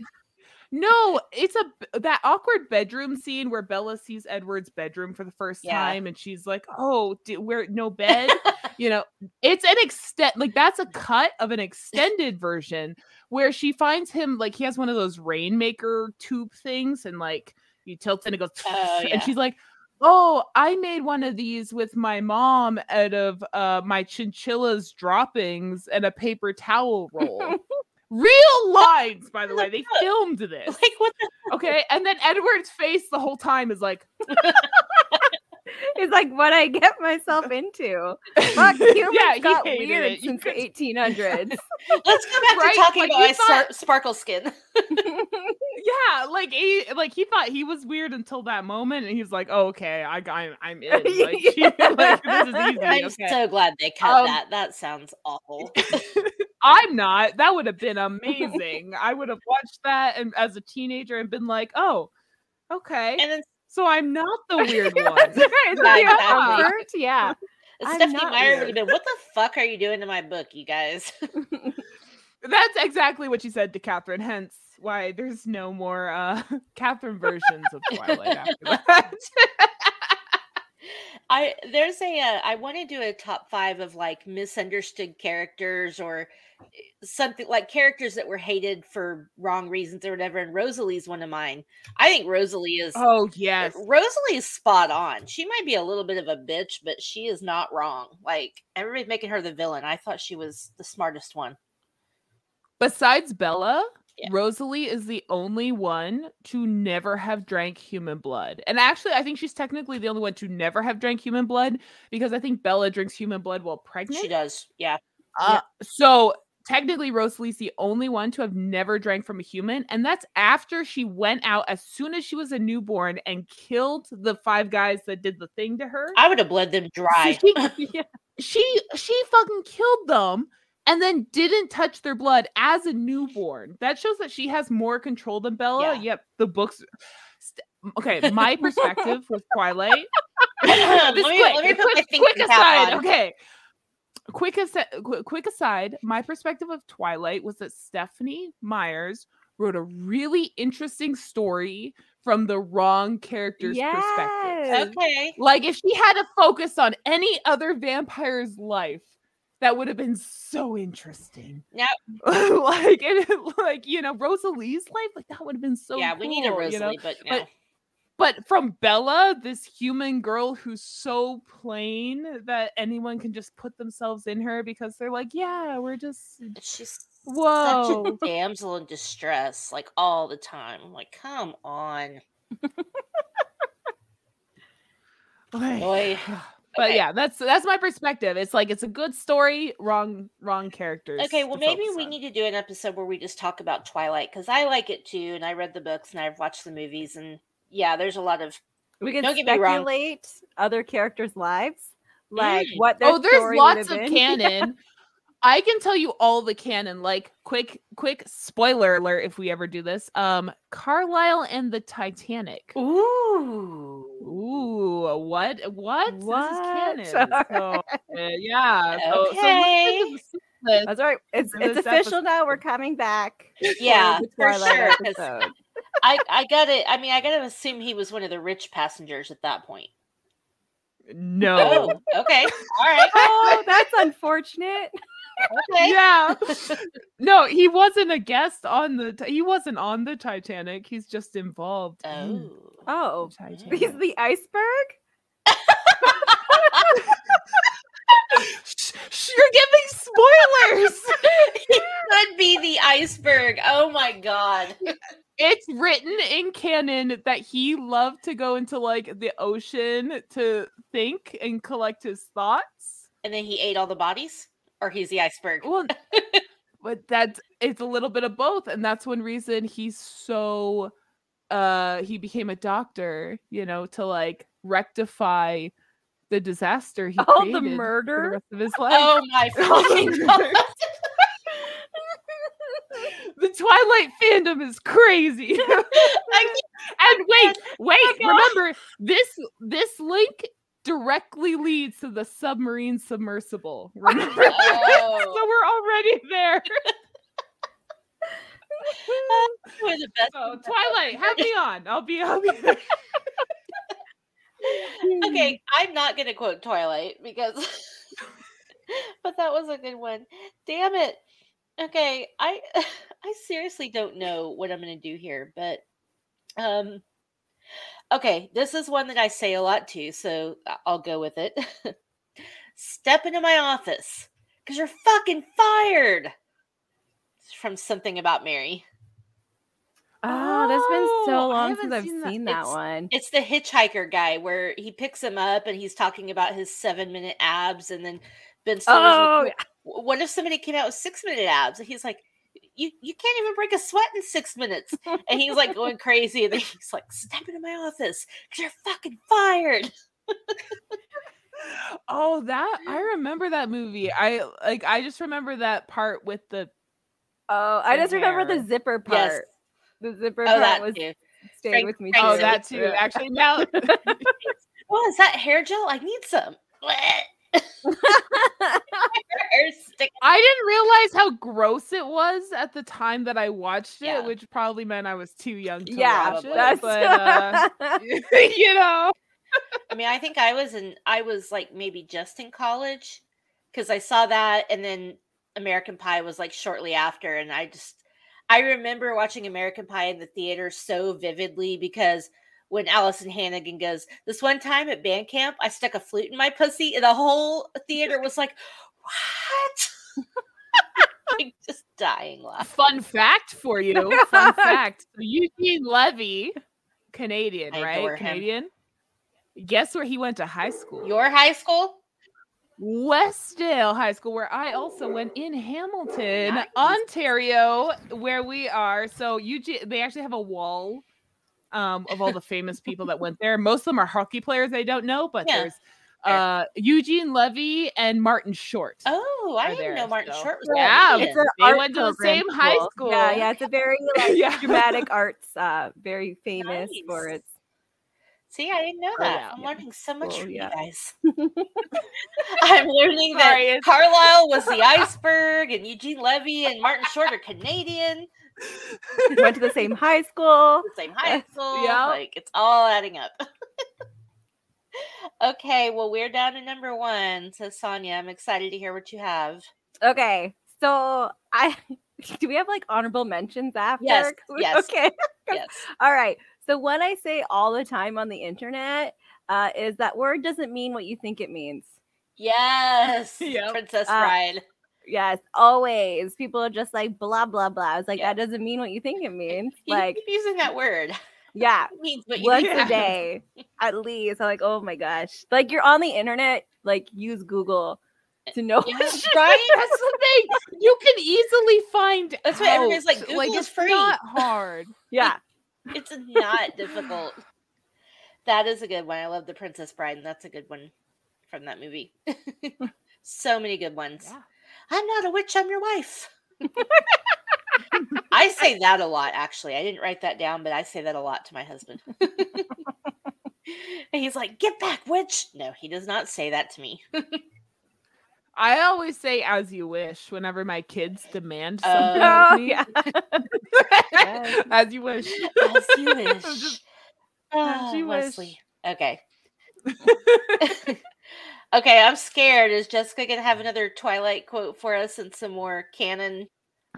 no, it's a that awkward bedroom scene where Bella sees Edward's bedroom for the first Yeah. time, and she's like, "Oh, d- where no bed?" you know, it's an extent like that's a cut of an extended version where she finds him like he has one of those rainmaker tube things, and like you tilt and it goes, Oh, yeah. and she's like. Oh, I made one of these with my mom out of uh, my chinchilla's droppings and a paper towel roll. Real lines, by the way. They filmed this. like what the Okay. And then Edward's face the whole time is like, It's like what I get myself into. Fuck, humans Yeah, got weird it. You since the 1800s. let's go back Right? to talking Like, about you my thought- star- sparkle skin. yeah, like he like he thought he was weird until that moment, and he was like, oh, okay, i i'm, I'm in. Like, like, this is easy. I'm okay. so glad they cut Um, that. That sounds awful. I'm not. That would have been amazing. I would have watched that and as a teenager and been like, oh, okay. And then so I'm not the weird That's one. right. It's Yeah, the exactly. effort, Yeah. I'm Stephenie Meyer would weird. have been, what the fuck are you doing to my book, you guys? That's exactly what she said to Catherine. Hence why there's no more uh Catherine versions of Twilight after that. I there's a uh, I want to do a top five of like misunderstood characters or eh, something like characters that were hated for wrong reasons or whatever. And Rosalie's one of mine. I think Rosalie is oh yes. Rosalie is spot on. She might be a little bit of a bitch, but she is not wrong. Like everybody's making her the villain. I thought she was the smartest one. Besides Bella, Yeah. Rosalie is the only one to never have drank human blood. And actually, I think she's technically the only one to never have drank human blood because I think Bella drinks human blood while pregnant. She does. Yeah. Uh, So technically, Rosalie's the only one to have never drank from a human, and that's after she went out as soon as she was a newborn and killed the five guys that did the thing to her. I would have bled them dry. So she, she she fucking killed them and then didn't touch their blood as a newborn. That shows that she has more control than Bella. Yeah. Yep, the books. st- Okay, my perspective with Twilight. let me, quick, let me put my quick, thinking quick aside. on. Okay. Quick, aside, quick aside, my perspective of Twilight was that Stephenie Meyers wrote a really interesting story from the wrong character's perspective. Okay. Like if she had to focus on any other vampire's life, that would have been so interesting. Yeah. like and like you know Rosalie's life, like that would have been so. yeah, we need a Rosalie, you know? but no. But- But from Bella, this human girl who's so plain that anyone can just put themselves in her because they're like, yeah, we're just she's such whoa. a damsel in distress, like all the time. I'm like, come on. Boy. But Okay. yeah, that's that's my perspective. It's like it's a good story, wrong wrong characters. Okay, well, maybe we on. need to do an episode where we just talk about Twilight because I like it too, and I read the books and I've watched the movies, and yeah, there's a lot of We can Don't get me wrong. speculate other characters' lives, like Mm. what their oh, there's story lots of have been. canon. I can tell you all the canon. Like quick, quick spoiler alert if we ever do this. Um, Carlisle and the Titanic. ooh. Ooh, what? What? What? This is canon. So, uh, yeah. So, so Okay. listen to the list. That's right. It's it's official episode. now. We're coming back. Yeah, the for Twilight sure. 'cause episode. I I gotta. I mean, I gotta assume he was one of the rich passengers at that point. No. Oh, okay, all right, Oh, that's unfortunate. okay. Yeah. No, he wasn't a guest on the. He wasn't on the Titanic. He's just involved. Oh, Oh, the he's the iceberg. Shh, shh, You're giving spoilers. he could be the iceberg. Oh my god. it's written in canon that he loved to go into like the ocean to think and collect his thoughts. And then he ate all the bodies, or he's the iceberg. Well, but that's it's a little bit of both, and that's one reason he's so uh he became a doctor, you know, to like rectify the disaster he All the for the murder? rest of his life. Oh my fucking god. the Twilight fandom is crazy. And wait, wait, Oh, remember this this link directly leads to the submarine submersible. Remember? Oh. so we're already there. The best. So Twilight, have me on. I'll be there. Okay, I'm not gonna quote Twilight because, but that was a good one. Damn it. Okay, I I seriously don't know what I'm gonna do here, but um, okay, this is one that I say a lot too, so I'll go with it. Step into my office because you're fucking fired. It's from something about Mary. Oh, that's been so Oh, long since I've seen seen that. one. It's the hitchhiker guy where he picks him up and he's talking about his seven minute abs, and then Ben Stiller's Oh, "W- what if somebody came out with six minute abs? And he's like, you you can't even break a sweat in six minutes. And he's like going crazy. And then he's like, step into my office because you're fucking fired. Oh, that I remember that movie. I like I just remember that part with the Oh, I just remember the zipper part. Yes. The zipper Oh, part was too. stayed Frank- with me Frank Oh, that too. Yeah. Actually now Oh, is that hair gel? I need some. I didn't realize how gross it was at the time that I watched it, Yeah. which probably meant I was too young to yeah, watch it. that's But uh, you know, I mean, I think I was in. I was like maybe just in college because I saw that, and then American Pie was like shortly after, and I just I remember watching American Pie in the theater so vividly because when Alyson Hannigan goes, "This one time at band camp, I stuck a flute in my pussy," and the whole theater was like, "What?" like just dying laughing. fun fact for you. Fun fact. So Eugene Levy, Canadian, I right? Canadian. Guess where he went to high school? Your high school? Westdale High School, where I also went in Hamilton, Nice. Ontario, where we are. So Eugene, they actually have a wall um, of all the famous people that went there. Most of them are hockey players I don't know, but Yeah. there's uh, Eugene Levy and Martin Short. Oh, I didn't there, know Martin so- Short was Yeah, Canadian. It's an They art went to the program same high school. Yeah, yeah, it's a very like Yeah. dramatic arts, uh, very famous for Nice. its. See, I didn't know Oh, that. yeah. I'm learning so much from yeah. you guys. I'm learning that Sorry, it's- Carlisle was the iceberg and Eugene Levy and Martin Short are Canadian, Went to the same high school. the same uh, high school. Yeah. Like it's all adding up. okay, well, we're down to number one. So, Sonia, I'm excited to hear what you have. Okay, so I do we have like honorable mentions after? Yes, yes. Okay. Yes. All right. So what I say all the time on the internet uh, is that word doesn't mean what you think it means. Yes. Yep. Princess Uh, Bride. Yes, always. People are just like blah blah blah. I was like, Yeah. that doesn't mean what you think it means. You Like, keep using that word. yeah, It means what you once a day at least. I'm like, oh my gosh. Like you're on the internet, like use Google to know. Shit- right? That's the thing. You can easily find. That's why everybody's like, out. Google's it's free. not hard. Yeah. It's not difficult. That is a good one. I love the Princess Bride, and that's a good one from that movie. so many good ones. Yeah. I'm not a witch, I'm your wife. I say that a lot, actually. I didn't write that down, but I say that a lot to my husband. and he's like, Get back, witch. No, he does not say that to me. I always say "as you wish" whenever my kids demand Oh. something Oh yeah. Yes. as you wish. As you wish. Just- Ah, you wish. Westley. Okay. okay, I'm scared. Is Jessica gonna have another Twilight quote for us and some more canon?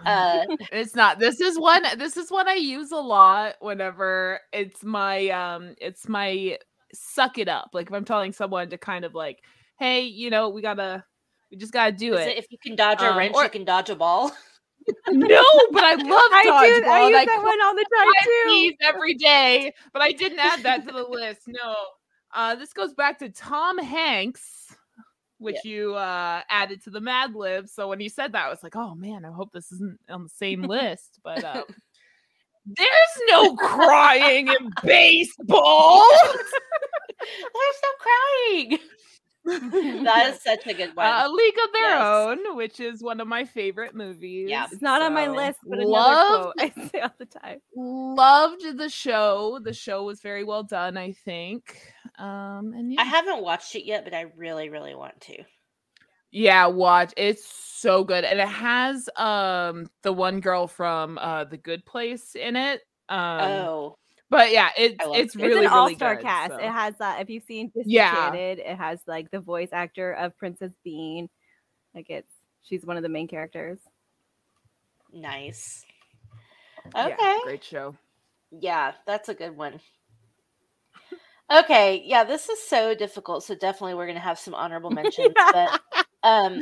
Uh, it's not. This is one. This is one I use a lot whenever it's my um. It's my suck it up. Like if I'm telling someone to kind of like, hey, you know, we gotta, we just gotta do it. it if you can dodge a Um, wrench, or- you can dodge a ball? no, but I love I do. I use I that one all the my time too. every day, but I didn't add that to the list. No. Uh, this goes back to Tom Hanks, which you uh, added to the Mad Lib. So when you said that, I was like, oh man, I hope this isn't on the same list. But um, there's no crying in baseball. There's no crying. that is such a good one. Uh, a League of Their Yes. Own, which is one of my favorite movies. Yeah. It's not on my list, but another quote I say all the time. loved the show. The show was very well done, I think. Um, and yeah. I haven't watched it yet, but I really, really want to. Yeah, watch. It's so good. And it has um the one girl from uh The Good Place in it. Um oh, but yeah, it's it's it. really it's an all-star good, cast. so. It has uh if you've seen Yeah. Disenchanted, it has like the voice actor of Princess Bean. Like it's she's one of the main characters. nice. Yeah, Okay. great show. Yeah, that's a good one. Okay, yeah, this is so difficult. So definitely we're gonna have some honorable mentions. but um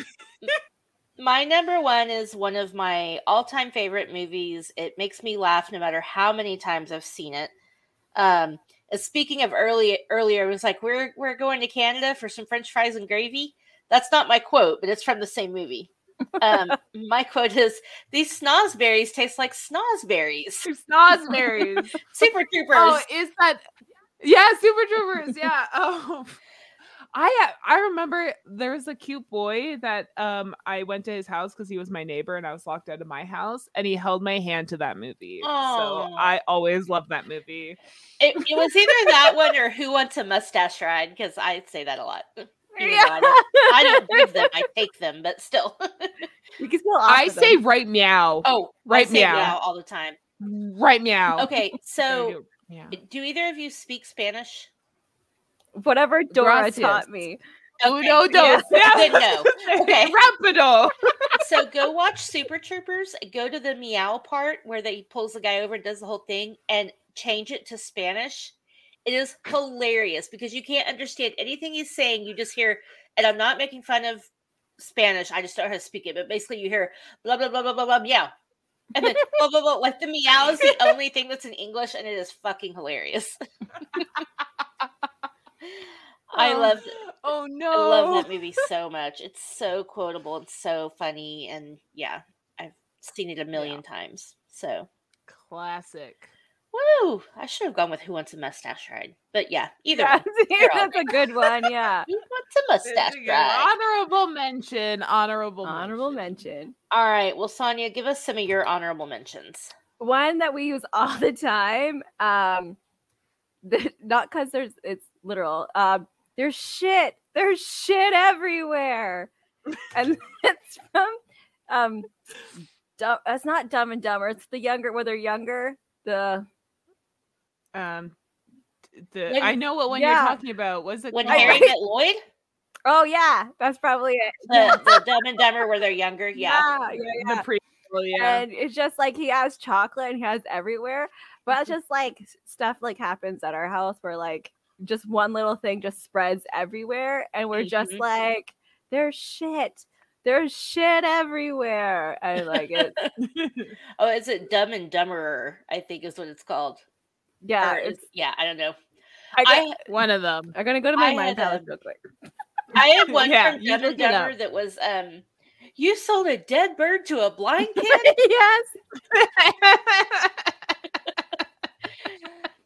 my number one is one of my all-time favorite movies. It makes me laugh no matter how many times I've seen it. Um uh, speaking of early earlier, it was like we're we're going to Canada for some French fries and gravy. That's not my quote, but it's from the same movie. Um, my quote is: "These snozberries taste like snozberries." Snozberries. Super Troopers. oh, is that yeah, Super Troopers. Yeah. Oh. I uh, I remember there was a cute boy that um I went to his house because he was my neighbor and I was locked out of my house and he held my hand to that movie. So I always loved that movie. It, it was either that one or Who Wants a Mustache Ride because I say that a lot. Even though I don't, I don't give them, I take them, but still. You can still. I offer say them. right meow. oh, Right meow. meow all the time. Right meow. Okay, so yeah. do either of you speak Spanish? Whatever Dora Gracias. taught me. Oh Okay, no, yeah. no. Good no. Okay. Rapido. so go watch Super Troopers. Go to the meow part where they pulls the guy over and does the whole thing, and change it to Spanish. It is hilarious because you can't understand anything he's saying. You just hear, and I'm not making fun of Spanish. I just don't know how to speak it. But basically, you hear blah blah blah blah blah blah meow, and then blah blah blah. Like the meow is the only thing that's in English, and it is fucking hilarious. I Oh, loved Oh no. I love that movie so much. It's so quotable and so funny. And yeah, I've seen it a million times. So, Classic. woo! I should have gone with Who Wants a Mustache Ride. But yeah, either Yeah, one. They're that's a good one. Yeah. Who Wants a Mustache There you go. Ride? Honorable mention. Honorable Honorable mention. mention. All right. Well, Sonia, give us some of your honorable mentions. One that we use all the time. Um, the, not because there's it's literal. Um, there's shit. There's shit everywhere, and it's from um, dumb, it's not Dumb and Dumber. It's the younger where they're younger. The Um the When- I know what one Yeah. you're talking about. Was it When? Harry met Lloyd, oh yeah, that's probably it. the, the Dumb and Dumber where they're younger. Yeah. yeah, yeah, yeah. the pre yeah. and it's just like he has chocolate and he has everywhere but it's just like stuff like happens at our house where like just one little thing just spreads everywhere and we're just Mhm. like there's shit there's shit everywhere i like it Oh, is it Dumb and Dumberer? I think is what it's called. yeah Or is- it's yeah, I don't know. I, I one of them. i'm gonna go to my I mind had a- palace real quick I had one Yeah, from Dumb and look up. Dumber that was um you sold a dead bird to a blind kid? yes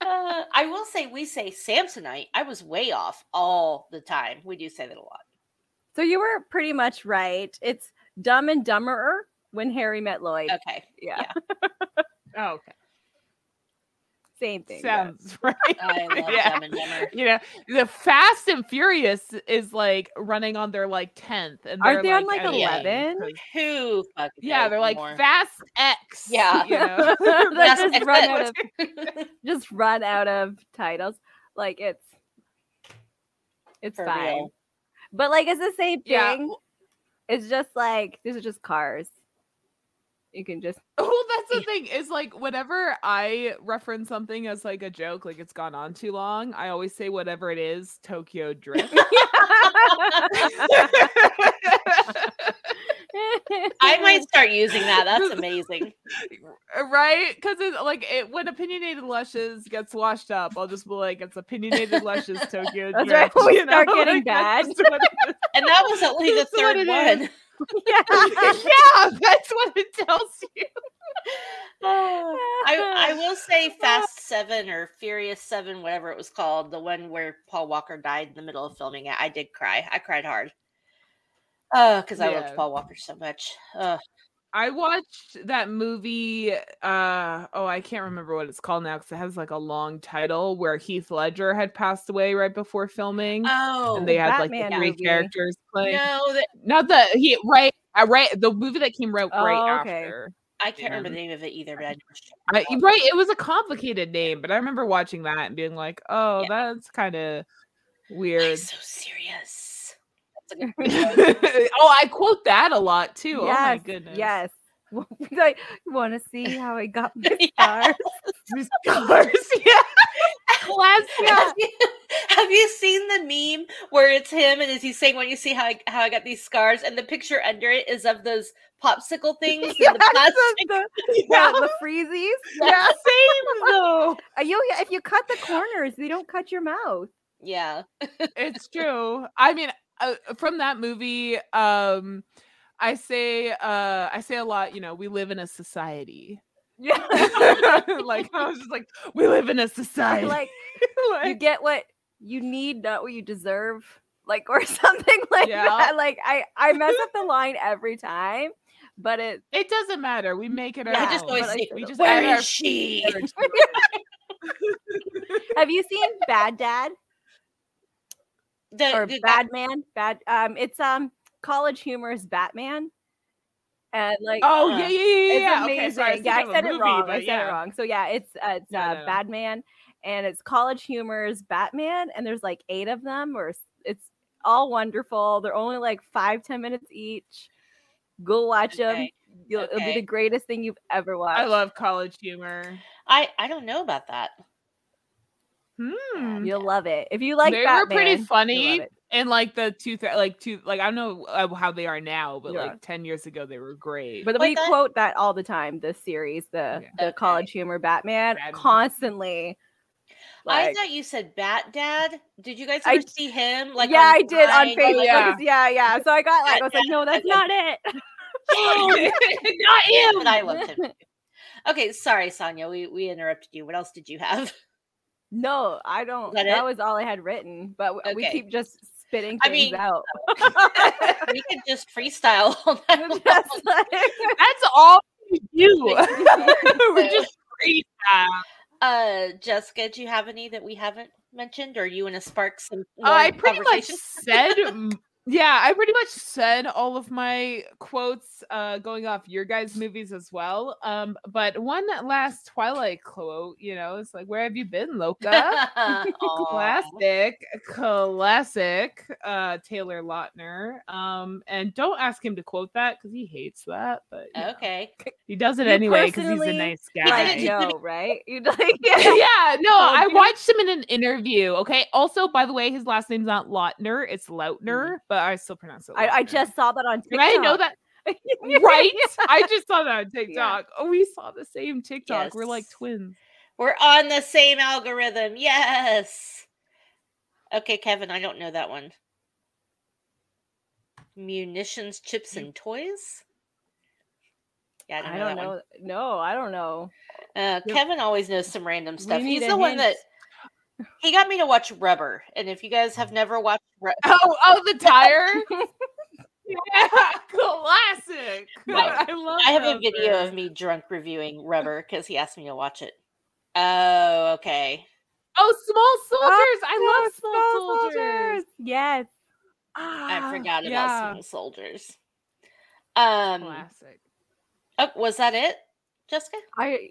uh, I will say we say Samsonite. I was way off all the time. We do say that a lot. so you were pretty much right it's dumb and dumberer when harry met lloyd Okay. yeah, oh, okay. Same thing yeah. Sounds right. I love Yeah. Dumb and Dumber. You know, the Fast and Furious is like running on their like tenth, and Aren't they're, on, like, anyway, 11? 'cause- Who fucking Yeah, they're like more? Fast X. Yeah. you know? Just X run X. out of just run out of titles. Like it's it's For fine. real. But like it's the same Yeah, thing. It's just like these are just cars. You can just Well, that's the thing is like whenever I reference something as like a joke, like it's gone on too long, I always say whatever it is, Tokyo Drift. I might start using that. That's amazing. right? Because it's like it, when opinionated lushes gets washed up, I'll just be like, it's opinionated lushes Tokyo That's Drift. right, we you start know? getting Like, bad. just what it is. And that was only the third one. is. yeah, yeah, that's what it tells you. I, I will say Fast Seven or Furious Seven, whatever it was called, the one where Paul Walker died in the middle of filming it. I did cry. I cried hard. Oh, because I Yeah. loved Paul Walker so much. Uh, I watched that movie. Uh oh, I can't remember what it's called now because it has like a long title where Heath Ledger had passed away right before filming, oh, and they had like the three movie. characters playing. no, that, Not the he right, uh, right. The movie that came right right Oh, okay. after. I can't remember the name of it either. But I, I, right, it was a complicated name, but I remember watching that and being like, "Oh, Yeah. that's kind of I'm weird." so serious. That's a good one. oh, I quote that a lot too. oh my goodness. Yes. like, you want to see how I got my Yeah. scars? These colors, yeah. Class, yeah. Have you, have you seen the meme where it's him and is he saying when you see how I, how I got these scars and the picture under it is of those popsicle things Yes, the the, plastic? the, Yeah. the, the freezies. Yeah, same though. Uh, you, if you cut the corners, they don't cut your mouth. Yeah. It's true. I mean, uh, from that movie, um, I say, uh, I say a lot. You know, we live in a society. Yeah. like I was just like, we live in a society. like Like, you get what you need, not what you deserve. like or something like Yeah. that. Like I I mess up the line every time, but it It doesn't matter. We make it. Yeah, I just ourselves. always but say, said we it. just where add our is she? flavor to it. have you seen Bad Dad The, or the- Batman. Bad um it's um College Humor's Batman. And like Oh Uh, yeah, yeah, yeah, yeah. It's yeah. amazing. Okay, sorry, I yeah, I said a it movie, wrong. I said yeah. it wrong. So yeah, it's uh, it's No, uh, no, no. Batman, and it's College Humor's Batman, and there's like eight of them, or it's all wonderful. They're only like five ten minutes each. Go watch them. You'll, It'll be the greatest thing you've ever watched. I love college humor. I I don't know about that. Hmm. You'll love it if you like. they Batman, were pretty funny it. in like the two, th- like two, like I don't know uh, how they are now, but Yeah. like ten years ago they were great. But Like we that- quote that all the time. The series, the Okay. the Okay. College Humor Batman, Batman. constantly. I thought you said Bat Dad. Did you guys I ever see him? Like yeah, I did on Vine? Facebook. yeah. Yeah. yeah, So I got like, I was like, no, that's not it. Not him. but I loved him. Okay, sorry, Sonia. We we interrupted you. What else did you have? No, I don't. that That, was all I had written, but w- we keep just spitting I things mean, out. we could just freestyle all night long. Just like- That's all we do. we're just freestyle. Uh, Jessica, do you have any that we haven't mentioned, or you want to spark some? Uh, I pretty much said, m- yeah, I pretty much said all of my quotes uh, going off your guys' movies as well. Um, but one last Twilight quote, you know, it's like, "Where have you been, Loca?" Aw. classic, classic. Uh, Taylor Lautner. Um, and don't ask him to quote that because he hates that, but you know, Okay. he does it You anyway because he's a nice guy. like, gonna- no, right? You like, yeah, no, Told I you. watched him in an interview. Okay. Also, by the way, his last name's not Lautner, it's Lautner, but I still pronounce it. I, I just saw that on And TikTok. I know that right. I just saw that on TikTok. Oh, we saw the same TikTok. We're like twins. We're on the same algorithm. Yes. Okay, Kevin, I don't know that one. Munitions, chips, and toys. Yeah, I don't I know don't that one. know. No, I don't know. Uh. Kevin always knows some random stuff. He's the one that hint. He got me to watch Rubber. And if you guys have never watched Rubber, Oh, oh, the tire. yeah, classic. Right. I love. I have a video of me drunk reviewing Rubber because he asked me to watch it. Oh, okay. Oh, small soldiers. I love Oh, small, soldiers. Yes. I Ah, forgot about yeah. Small Soldiers. Um, Classic. oh, was that it, Jessica? I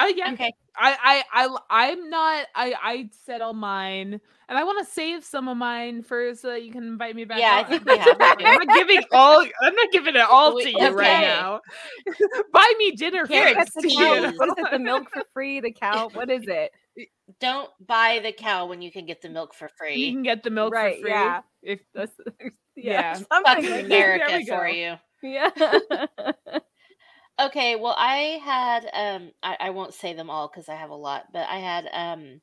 Oh yeah. Okay. I I I I'm not I I said all mine and I want to save some of mine for so that you can invite me back. Yeah, I think we have. I'm not giving all I'm not giving it all to you right now. Buy me dinner Here, first. What's the Jeez. cow? What is it? The milk for free? The cow? What is it? Don't buy the cow when you can get the milk for free. you can get the milk Right, for free. yeah. If That's, Yeah. yeah, something Fucking like that. There America for you. Yeah. Okay, well, I had um, I, I won't say them all because I have a lot, but I had um,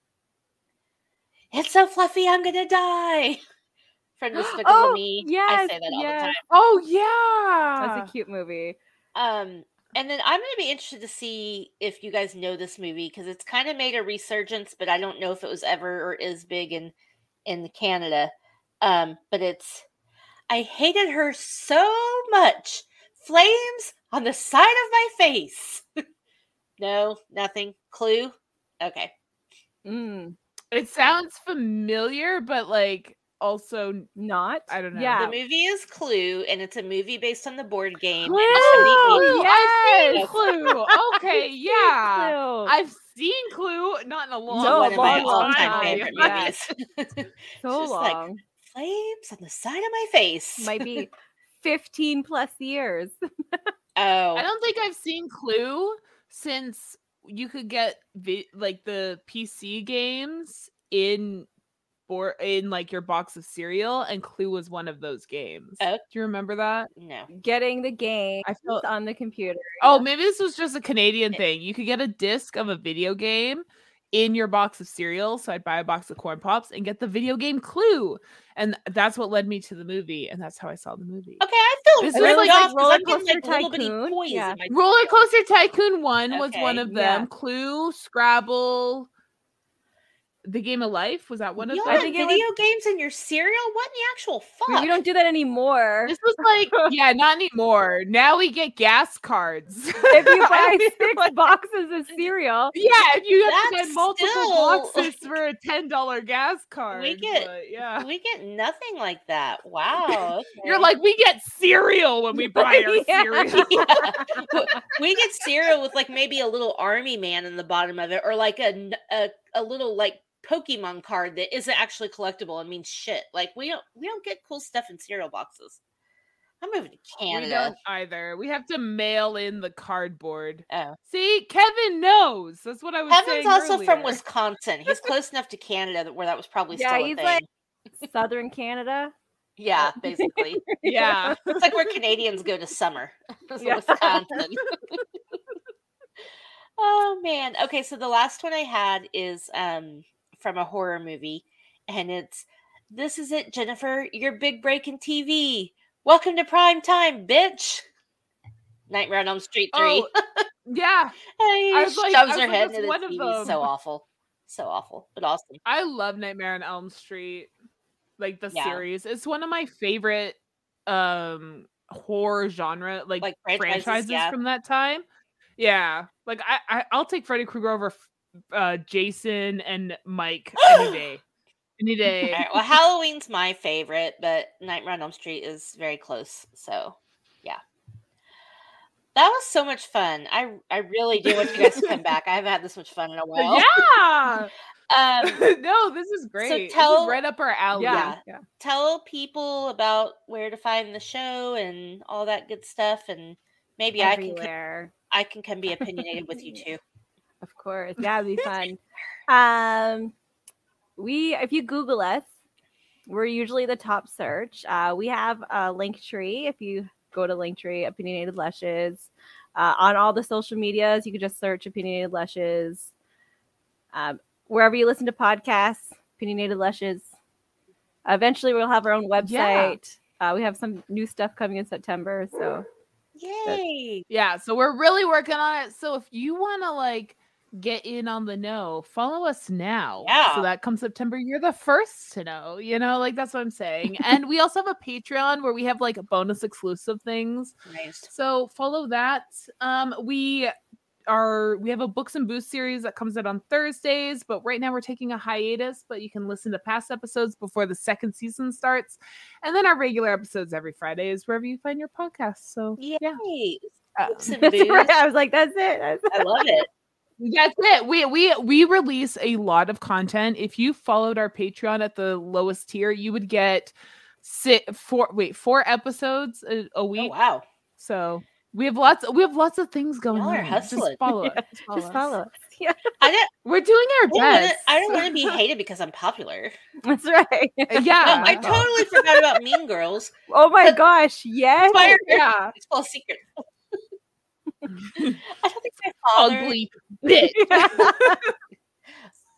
it's so fluffy, I'm gonna die. From Despicable Oh, Me, I say that all yes. the time. oh yeah. That's a cute movie. Um, and then I'm gonna be interested to see if you guys know this movie because it's kind of made a resurgence, but I don't know if it was ever or is big in in Canada. Um, but it's I hated her so much. Flames on the side of my face. no, nothing. Clue. Okay. Mm, It sounds familiar, but like also not. I don't know. Yeah. The movie is Clue, and it's a movie based on the board game. and Clue! it's the 80s. I've seen Yes. Clue. Okay, yeah. Clue. I've seen Clue, not in a long, No, one of my long, long all-time time. favorite Yeah. movies. so just like- long. Flames on the side of my face. Might be 15 plus years. oh, I don't think I've seen Clue since you could get vi- like the PC games in or in like your box of cereal, and Clue was one of those games. Oh. Do you remember that? no. Getting the game I feel. on the computer. Oh, maybe this was just a Canadian thing. You could get a disc of a video game in your box of cereal. So I'd buy a box of corn pops and get the video game Clue, and that's what led me to the movie, and that's how I saw the movie. Okay, I feel This really like- off Roller I'm getting like Coaster Tycoon. toys Yeah. Roller Coaster Tycoon One was one of them. yeah. Clue, Scrabble. The game of life was that one of you them? I want video games in your cereal? What in the actual We, fuck? we don't do that anymore. This was like, yeah, not anymore. Now we get gas cards. if you buy six like- boxes of cereal, yeah, if you have to That's get multiple still- boxes for a ten dollar gas card. We get- but, yeah. we get nothing like that. Wow. You're like, we get cereal when we buy our Yeah. cereal. Yeah. we get cereal with like maybe a little army man in the bottom of it, or like a n- a, a little like Pokemon card that isn't actually collectible and means shit. Like we don't we don't get cool stuff in cereal boxes. I'm moving to We Canada. don't either. We have to mail in the cardboard. Oh. See, Kevin knows. That's what I was Kevin's saying. also from. Wisconsin. He's close enough to Canada that- where that was probably Yeah, still a he's thing. like- Southern Canada. yeah, basically. Yeah. It's like where Canadians go to summer. Yeah. Wisconsin. oh man. Okay, so the last one I had is um from a horror movie, and it's this is it, Jennifer. Your big break in TV. Welcome to prime time, bitch. Nightmare on Elm Street three. Oh, yeah. Hey, I was like- shoves I was her like, head into the one of TV. So awful. So awful, but awesome. I love Nightmare on Elm Street, like the Yeah. series. It's one of my favorite um horror genre like, Like franchises, franchises, yeah. from that time. Yeah, like I, I I'll take Freddy Krueger over uh Jason and Mike any day. Any day. Right, well, Halloween's my favorite, but Nightmare on Elm Street is very close. So, yeah, that was so much fun. I I really do want you guys to come back. I haven't had this much fun in a while. Yeah. Um, no, this is great. So tell- right up our alley. Yeah. yeah. tell people about where to find the show and all that good stuff, and maybe I can co- everywhere. I can come be opinionated with you too. Of course, that'd be fun. Um, we if you Google us, we're usually the top search. Uh, we have a link tree. If you go to Linktree, opinionated lushes, uh, on all the social medias, you can just search opinionated lushes. Um, wherever you listen to podcasts, opinionated lushes. Eventually, we'll have our own website. Uh, we have some new stuff coming in September, so Yay! Yeah, so we're really working on it. So if you want to like get in on the know, follow us now. Yeah. So that come September, you're the first to know. You know, like that's what I'm saying. and we also have a Patreon where we have like bonus exclusive things. Nice. So follow that. Um, we are we have a books and booze series that comes out on Thursdays, but right now we're taking a hiatus. But you can listen to past episodes before the second season starts, and then our regular episodes every Friday is wherever you find your podcast. So Yay! yeah. Books uh, and right. I was like, that's it. That's I love it. That's it. We we we release a lot of content. If you followed our Patreon at the lowest tier, you would get sit four wait four episodes a, a Oh week. wow! So we have lots we have lots of things going Y'all on. hustling. Just follow Yeah, us. Just follow just us. follow us. Yeah, I don't. We're doing our I don't wanna- best. I don't want to be hated because I'm popular. that's right. yeah. Oh, I totally forgot about Mean Girls. Oh my gosh, yes. Fire- yeah. It's all secret. I don't think my father Ugly bitch.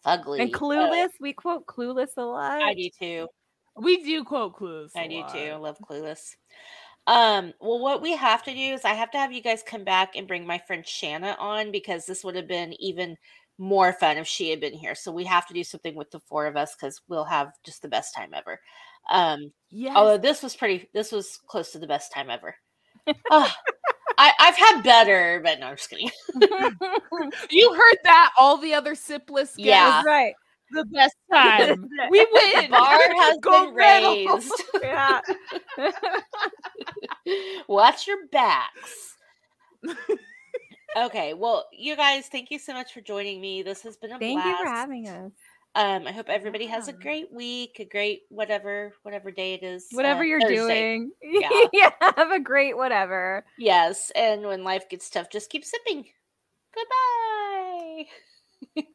ugly and uh, Clueless, we quote Clueless a lot. I do too. We do quote clues. I do too. I love Clueless. Um, well, what we have to do is I have to have you guys come back and bring my friend Shanna on because this would have been even more fun if she had been here. So we have to do something with the four of us because we'll have just the best time ever. Um, Yes. although this was pretty, this was close to the best time ever. Ah, I, I've had better, but no, I'm just kidding. you heard that. All the other Sip List guests, Yeah. Right. The best time. we win. bar has Gold been raised. Yeah. Watch your backs. okay, well, you guys, thank you so much for joining me. This has been a Thank blast. you for having us. Um, I hope everybody has a great week, a great whatever, whatever day it is. Whatever uh, you're Thursday. doing. Yeah. yeah. Have a great whatever. Yes, and when life gets tough, just keep sipping. Goodbye.